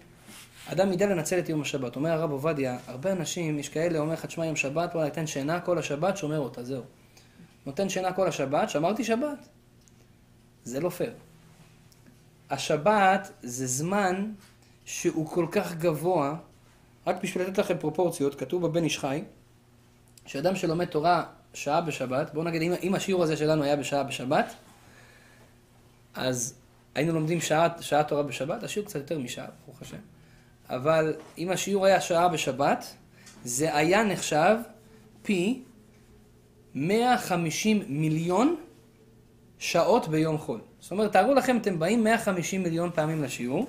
אדם ידע לנצל את יום השבת. אומר הרב עובדיה, הרבה אנשים, יש כאלה, אומר לך, תשמע יום שבת, וואלה, ניתן שינה כל השבת, שומר אותה, זהו. נותן שינה כל השבת, שמרתי שבת. זה לא פייר. השבת זה זמן שהוא כל כך גבוה, רק בשביל לתת לכם פרופורציות, כתוב בבן איש חי, שאדם שלומד תורה שעה בשבת, בואו נגיד, אם, אם השיעור הזה שלנו היה בשעה בשבת, אז היינו לומדים שעה, שעה תורה בשבת, השיעור קצת יותר משעה, ברוך השם. אבל אם השיעור היה שעה בשבת, זה היה נחשב פי 150 מיליון שעות ביום חול. זאת אומרת, תארו לכם, אתם באים 150 מיליון פעמים לשיעור,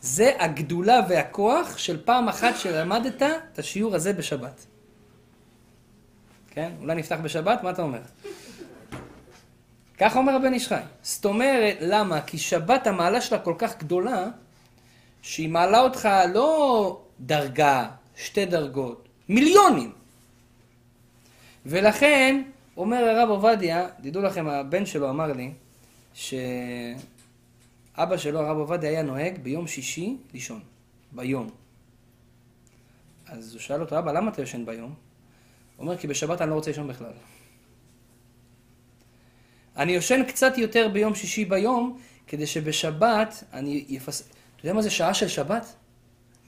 זה הגדולה והכוח של פעם אחת שלמדת את השיעור הזה בשבת. כן? אולי נפתח בשבת? מה אתה אומר? ככה אומר הבן איש חי. זאת אומרת, למה? כי שבת המעלה שלה כל כך גדולה, שהיא מעלה אותך לא דרגה, שתי דרגות, מיליונים. ולכן, אומר הרב עובדיה, תדעו לכם, הבן שלו אמר לי, שאבא שלו, הרב עובדיה, היה נוהג ביום שישי לישון, ביום. אז הוא שאל אותו, אבא, למה אתה ישן ביום? הוא אומר, כי בשבת אני לא רוצה לישון בכלל. אני יושן קצת יותר ביום שישי ביום, כדי שבשבת אני אפס... אתה יודע מה זה שעה של שבת?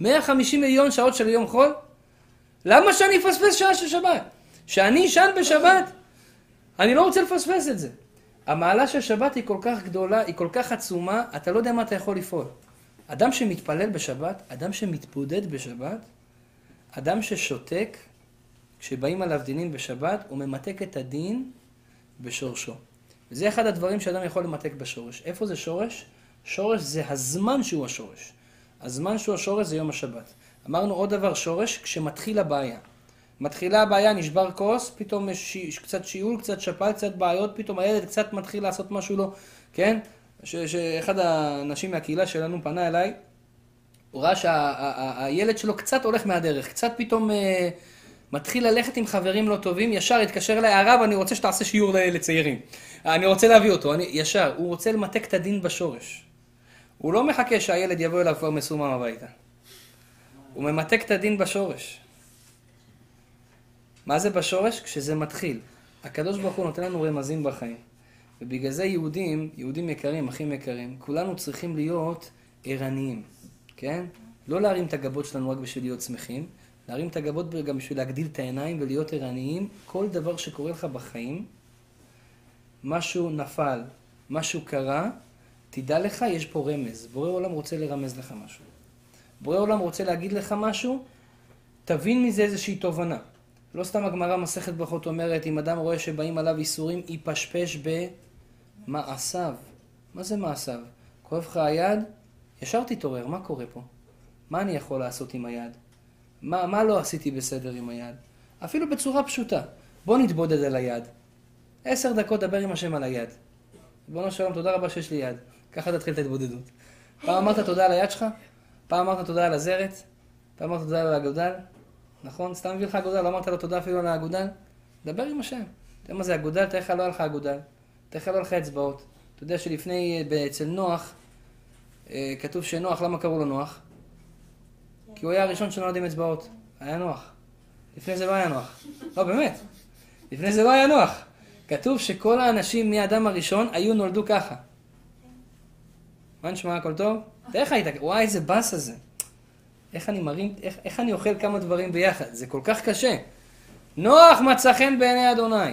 150 מיליון שעות של יום חול? למה שאני אפספס שעה של שבת? שאני אשן בשבת? אני לא רוצה לפספס את זה. המעלה של שבת היא כל כך גדולה, היא כל כך עצומה, אתה לא יודע מה אתה יכול לפעול. אדם שמתפלל בשבת, אדם שמתבודד בשבת, אדם ששותק, כשבאים עליו דינים בשבת, הוא ממתק את הדין בשורשו. וזה אחד הדברים שאדם יכול למתק בשורש. איפה זה שורש? שורש זה הזמן שהוא השורש. הזמן שהוא השורש זה יום השבת. אמרנו עוד דבר שורש, כשמתחיל הבעיה. מתחילה הבעיה, נשבר כוס, פתאום יש קצת שיעול, קצת שפל, קצת בעיות, פתאום הילד קצת מתחיל לעשות משהו לא, כן? שאחד האנשים מהקהילה שלנו פנה אליי, הוא ראה שהילד שלו קצת הולך מהדרך, קצת פתאום אה, מתחיל ללכת עם חברים לא טובים, ישר התקשר אליי, הרב, אני רוצה שתעשה שיעור לצעירים. אני רוצה להביא אותו, אני, ישר, הוא רוצה למתק את הדין בשורש. הוא לא מחכה שהילד יבוא אליו כבר מסומם הביתה. הוא ממתק את הדין בשורש. מה זה בשורש? כשזה מתחיל. הקדוש ברוך הוא נותן לנו רמזים בחיים. ובגלל זה יהודים, יהודים יקרים, אחים יקרים, כולנו צריכים להיות ערניים, כן? לא להרים את הגבות שלנו רק בשביל להיות שמחים, להרים את הגבות גם בשביל להגדיל את העיניים ולהיות ערניים. כל דבר שקורה לך בחיים, משהו נפל, משהו קרה, תדע לך, יש פה רמז. בורא עולם רוצה לרמז לך משהו. בורא עולם רוצה להגיד לך משהו, תבין מזה איזושהי תובנה. לא סתם הגמרא מסכת ברכות אומרת, אם אדם רואה שבאים עליו איסורים, יפשפש במעשיו. מה זה מעשיו? כואב לך היד? ישר תתעורר, מה קורה פה? מה אני יכול לעשות עם היד? מה, מה לא עשיתי בסדר עם היד? אפילו בצורה פשוטה. בוא נתבודד על היד. עשר דקות דבר עם השם על היד. ריבונו שלום, תודה רבה שיש לי יד. ככה תתחיל את ההתבודדות. פעם אמרת תודה על היד שלך? פעם אמרת תודה על הזרת? פעם אמרת תודה על האגודל? נכון? סתם מביא לך אגודל, לא אמרת לו תודה אפילו על האגודל? דבר עם השם. אתה יודע מה זה אגודל? תראה לך לא היה לך אגודל. תראה לך לא היה לך אצבעות. אתה יודע שלפני, אצל נוח, אה, כתוב שנוח, למה קראו לו נוח? כי הוא היה הראשון שנולד עם אצבעות. היה נוח. לפני זה לא היה נוח. לא, באמת. לפני זה לא היה נוח. כתוב שכל האנשים מהאדם הראשון היו נולדו ככה. מה נשמע, הכל טוב? תראה איך היית, וואי, איזה באסה זה. איך אני מרים, איך, איך אני אוכל כמה דברים ביחד? זה כל כך קשה. נוח מצא חן בעיני אדוני.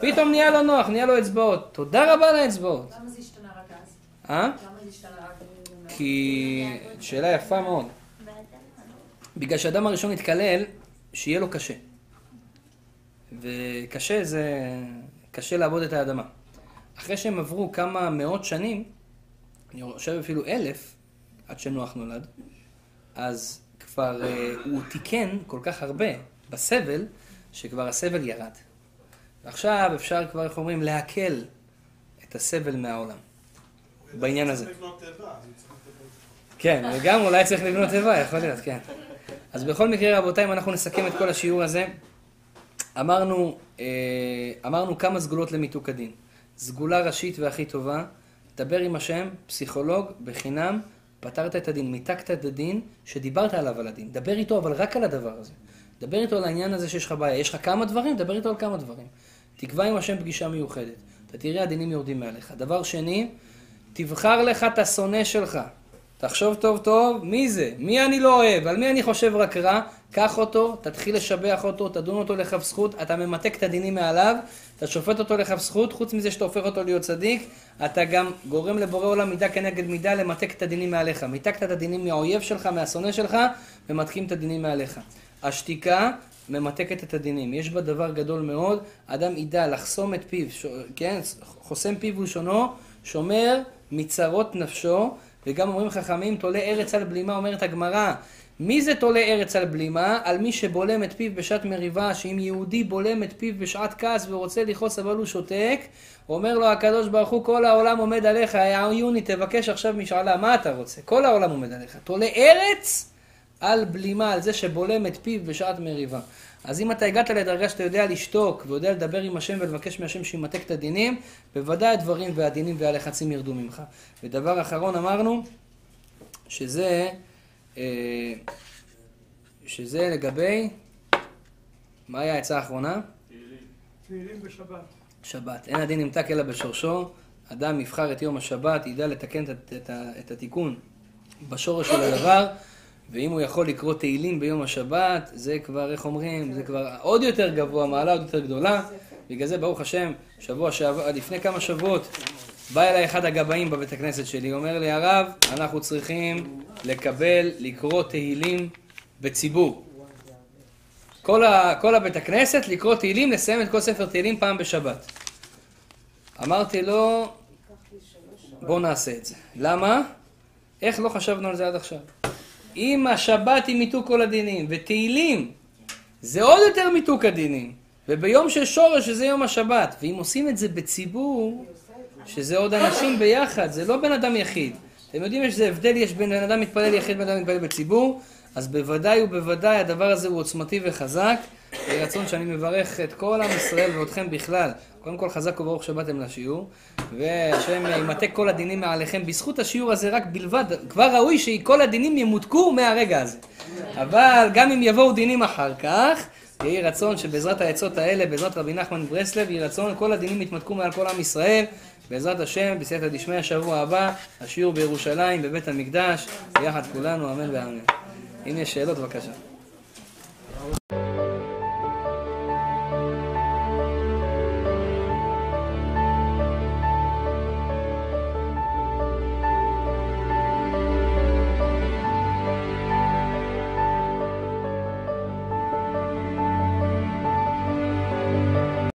פתאום נהיה לו נוח, נהיה לו אצבעות. תודה רבה לאצבעות. למה זה השתנה רק אז? אה? למה זה השתנה רק אז? כי... שאלה יפה מאוד. בגלל שאדם הראשון התקלל, שיהיה לו קשה. וקשה זה... קשה לעבוד את האדמה. אחרי שהם עברו כמה מאות שנים, אני חושב אפילו אלף, עד שנוח נולד, אז כבר אה, הוא תיקן כל כך הרבה בסבל, שכבר הסבל ירד. ועכשיו אפשר כבר, איך אומרים, להקל את הסבל מהעולם. בעניין הזה. כן, וגם אולי צריך לבנות תיבה, יכול להיות, כן. אז בכל מקרה, רבותיי, אם אנחנו נסכם את כל השיעור הזה, אמרנו, אה, אמרנו כמה סגולות למיתוק הדין. סגולה ראשית והכי טובה, דבר עם השם, פסיכולוג, בחינם, פתרת את הדין, מיתקת את הדין שדיברת עליו על הדין. דבר איתו אבל רק על הדבר הזה. דבר איתו על העניין הזה שיש לך בעיה. יש לך כמה דברים, דבר איתו על כמה דברים. תקבע עם השם פגישה מיוחדת. אתה תראה הדינים יורדים מעליך. דבר שני, תבחר לך את השונא שלך. תחשוב טוב טוב, מי זה? מי אני לא אוהב? על מי אני חושב רק רע? קח אותו, תתחיל לשבח אותו, תדון אותו לכף זכות, אתה ממתק את הדינים מעליו, אתה שופט אותו לכף זכות, חוץ מזה שאתה הופך אותו להיות צדיק, אתה גם גורם לבורא עולם מידה כנגד מידה למתק את הדינים מעליך. מיתקת את הדינים מהאויב שלך, מהשונא שלך, ומתקים את הדינים מעליך. השתיקה ממתקת את הדינים. יש בה דבר גדול מאוד, אדם ידע לחסום את פיו, ש... כן, חוסם פיו ולשונו, שומר מצרות נפשו, וגם אומרים חכמים, תולה ארץ על בלימה, אומרת הגמרא, מי זה תולה ארץ על בלימה? על מי שבולם את פיו בשעת מריבה, שאם יהודי בולם את פיו בשעת כעס ורוצה לכעוס אבל הוא שותק, אומר לו הקדוש ברוך הוא, כל העולם עומד עליך, יוני תבקש עכשיו משאלה, מה אתה רוצה? כל העולם עומד עליך. תולה ארץ על בלימה, על זה שבולם את פיו בשעת מריבה. אז אם אתה הגעת לדרגה שאתה יודע לשתוק ויודע לדבר עם השם ולבקש מהשם שימתק את הדינים, בוודאי הדברים והדינים והלחצים ירדו ממך. ודבר אחרון אמרנו, שזה, אה, שזה לגבי, מה היה העצה האחרונה? תהילים בשבת. שבת. אין הדין נמתק אלא בשורשו. אדם יבחר את יום השבת, ידע לתקן את, את, את התיקון בשורש של הדבר. ואם הוא יכול לקרוא תהילים ביום השבת, זה כבר, איך אומרים, זה כבר עוד יותר גבוה, מעלה עוד יותר גדולה. בגלל זה, ברוך השם, שבוע שעבר, לפני כמה שבועות, בא אליי אחד הגבאים בבית הכנסת שלי, אומר לי, הרב, אנחנו צריכים לקבל, לקרוא תהילים בציבור. כל, ה, כל הבית הכנסת, לקרוא תהילים, לסיים את כל ספר תהילים פעם בשבת. אמרתי לו, בוא נעשה את זה. למה? איך לא חשבנו על זה עד עכשיו? אם השבת היא מיתוק כל הדינים, ותהילים זה עוד יותר מיתוק הדינים, וביום של שורש שזה יום השבת, ואם עושים את זה בציבור, שזה עוד אנשים ביחד, זה לא בן אדם יחיד. אתם יודעים איזה הבדל יש בין בן אדם מתפלל יחיד ובן אדם מתפלל בציבור? אז בוודאי ובוודאי הדבר הזה הוא עוצמתי וחזק. יהי רצון שאני מברך את כל עם ישראל ואתכם בכלל. קודם כל חזק וברוך שבאתם לשיעור, והשם ימתק כל הדינים מעליכם. בזכות השיעור הזה רק בלבד, כבר ראוי שכל הדינים ימותקו מהרגע הזה. אבל גם אם יבואו דינים אחר כך, יהי רצון שבעזרת העצות האלה, בעזרת רבי נחמן ברסלב, יהי רצון כל הדינים יתמתקו מעל כל עם ישראל. בעזרת השם, בסייעתא דשמיא, השבוע הבא, השיעור בירושלים, בבית המקדש, ביחד כולנו, אמן ואמן. אם יש שאלות, בבקשה.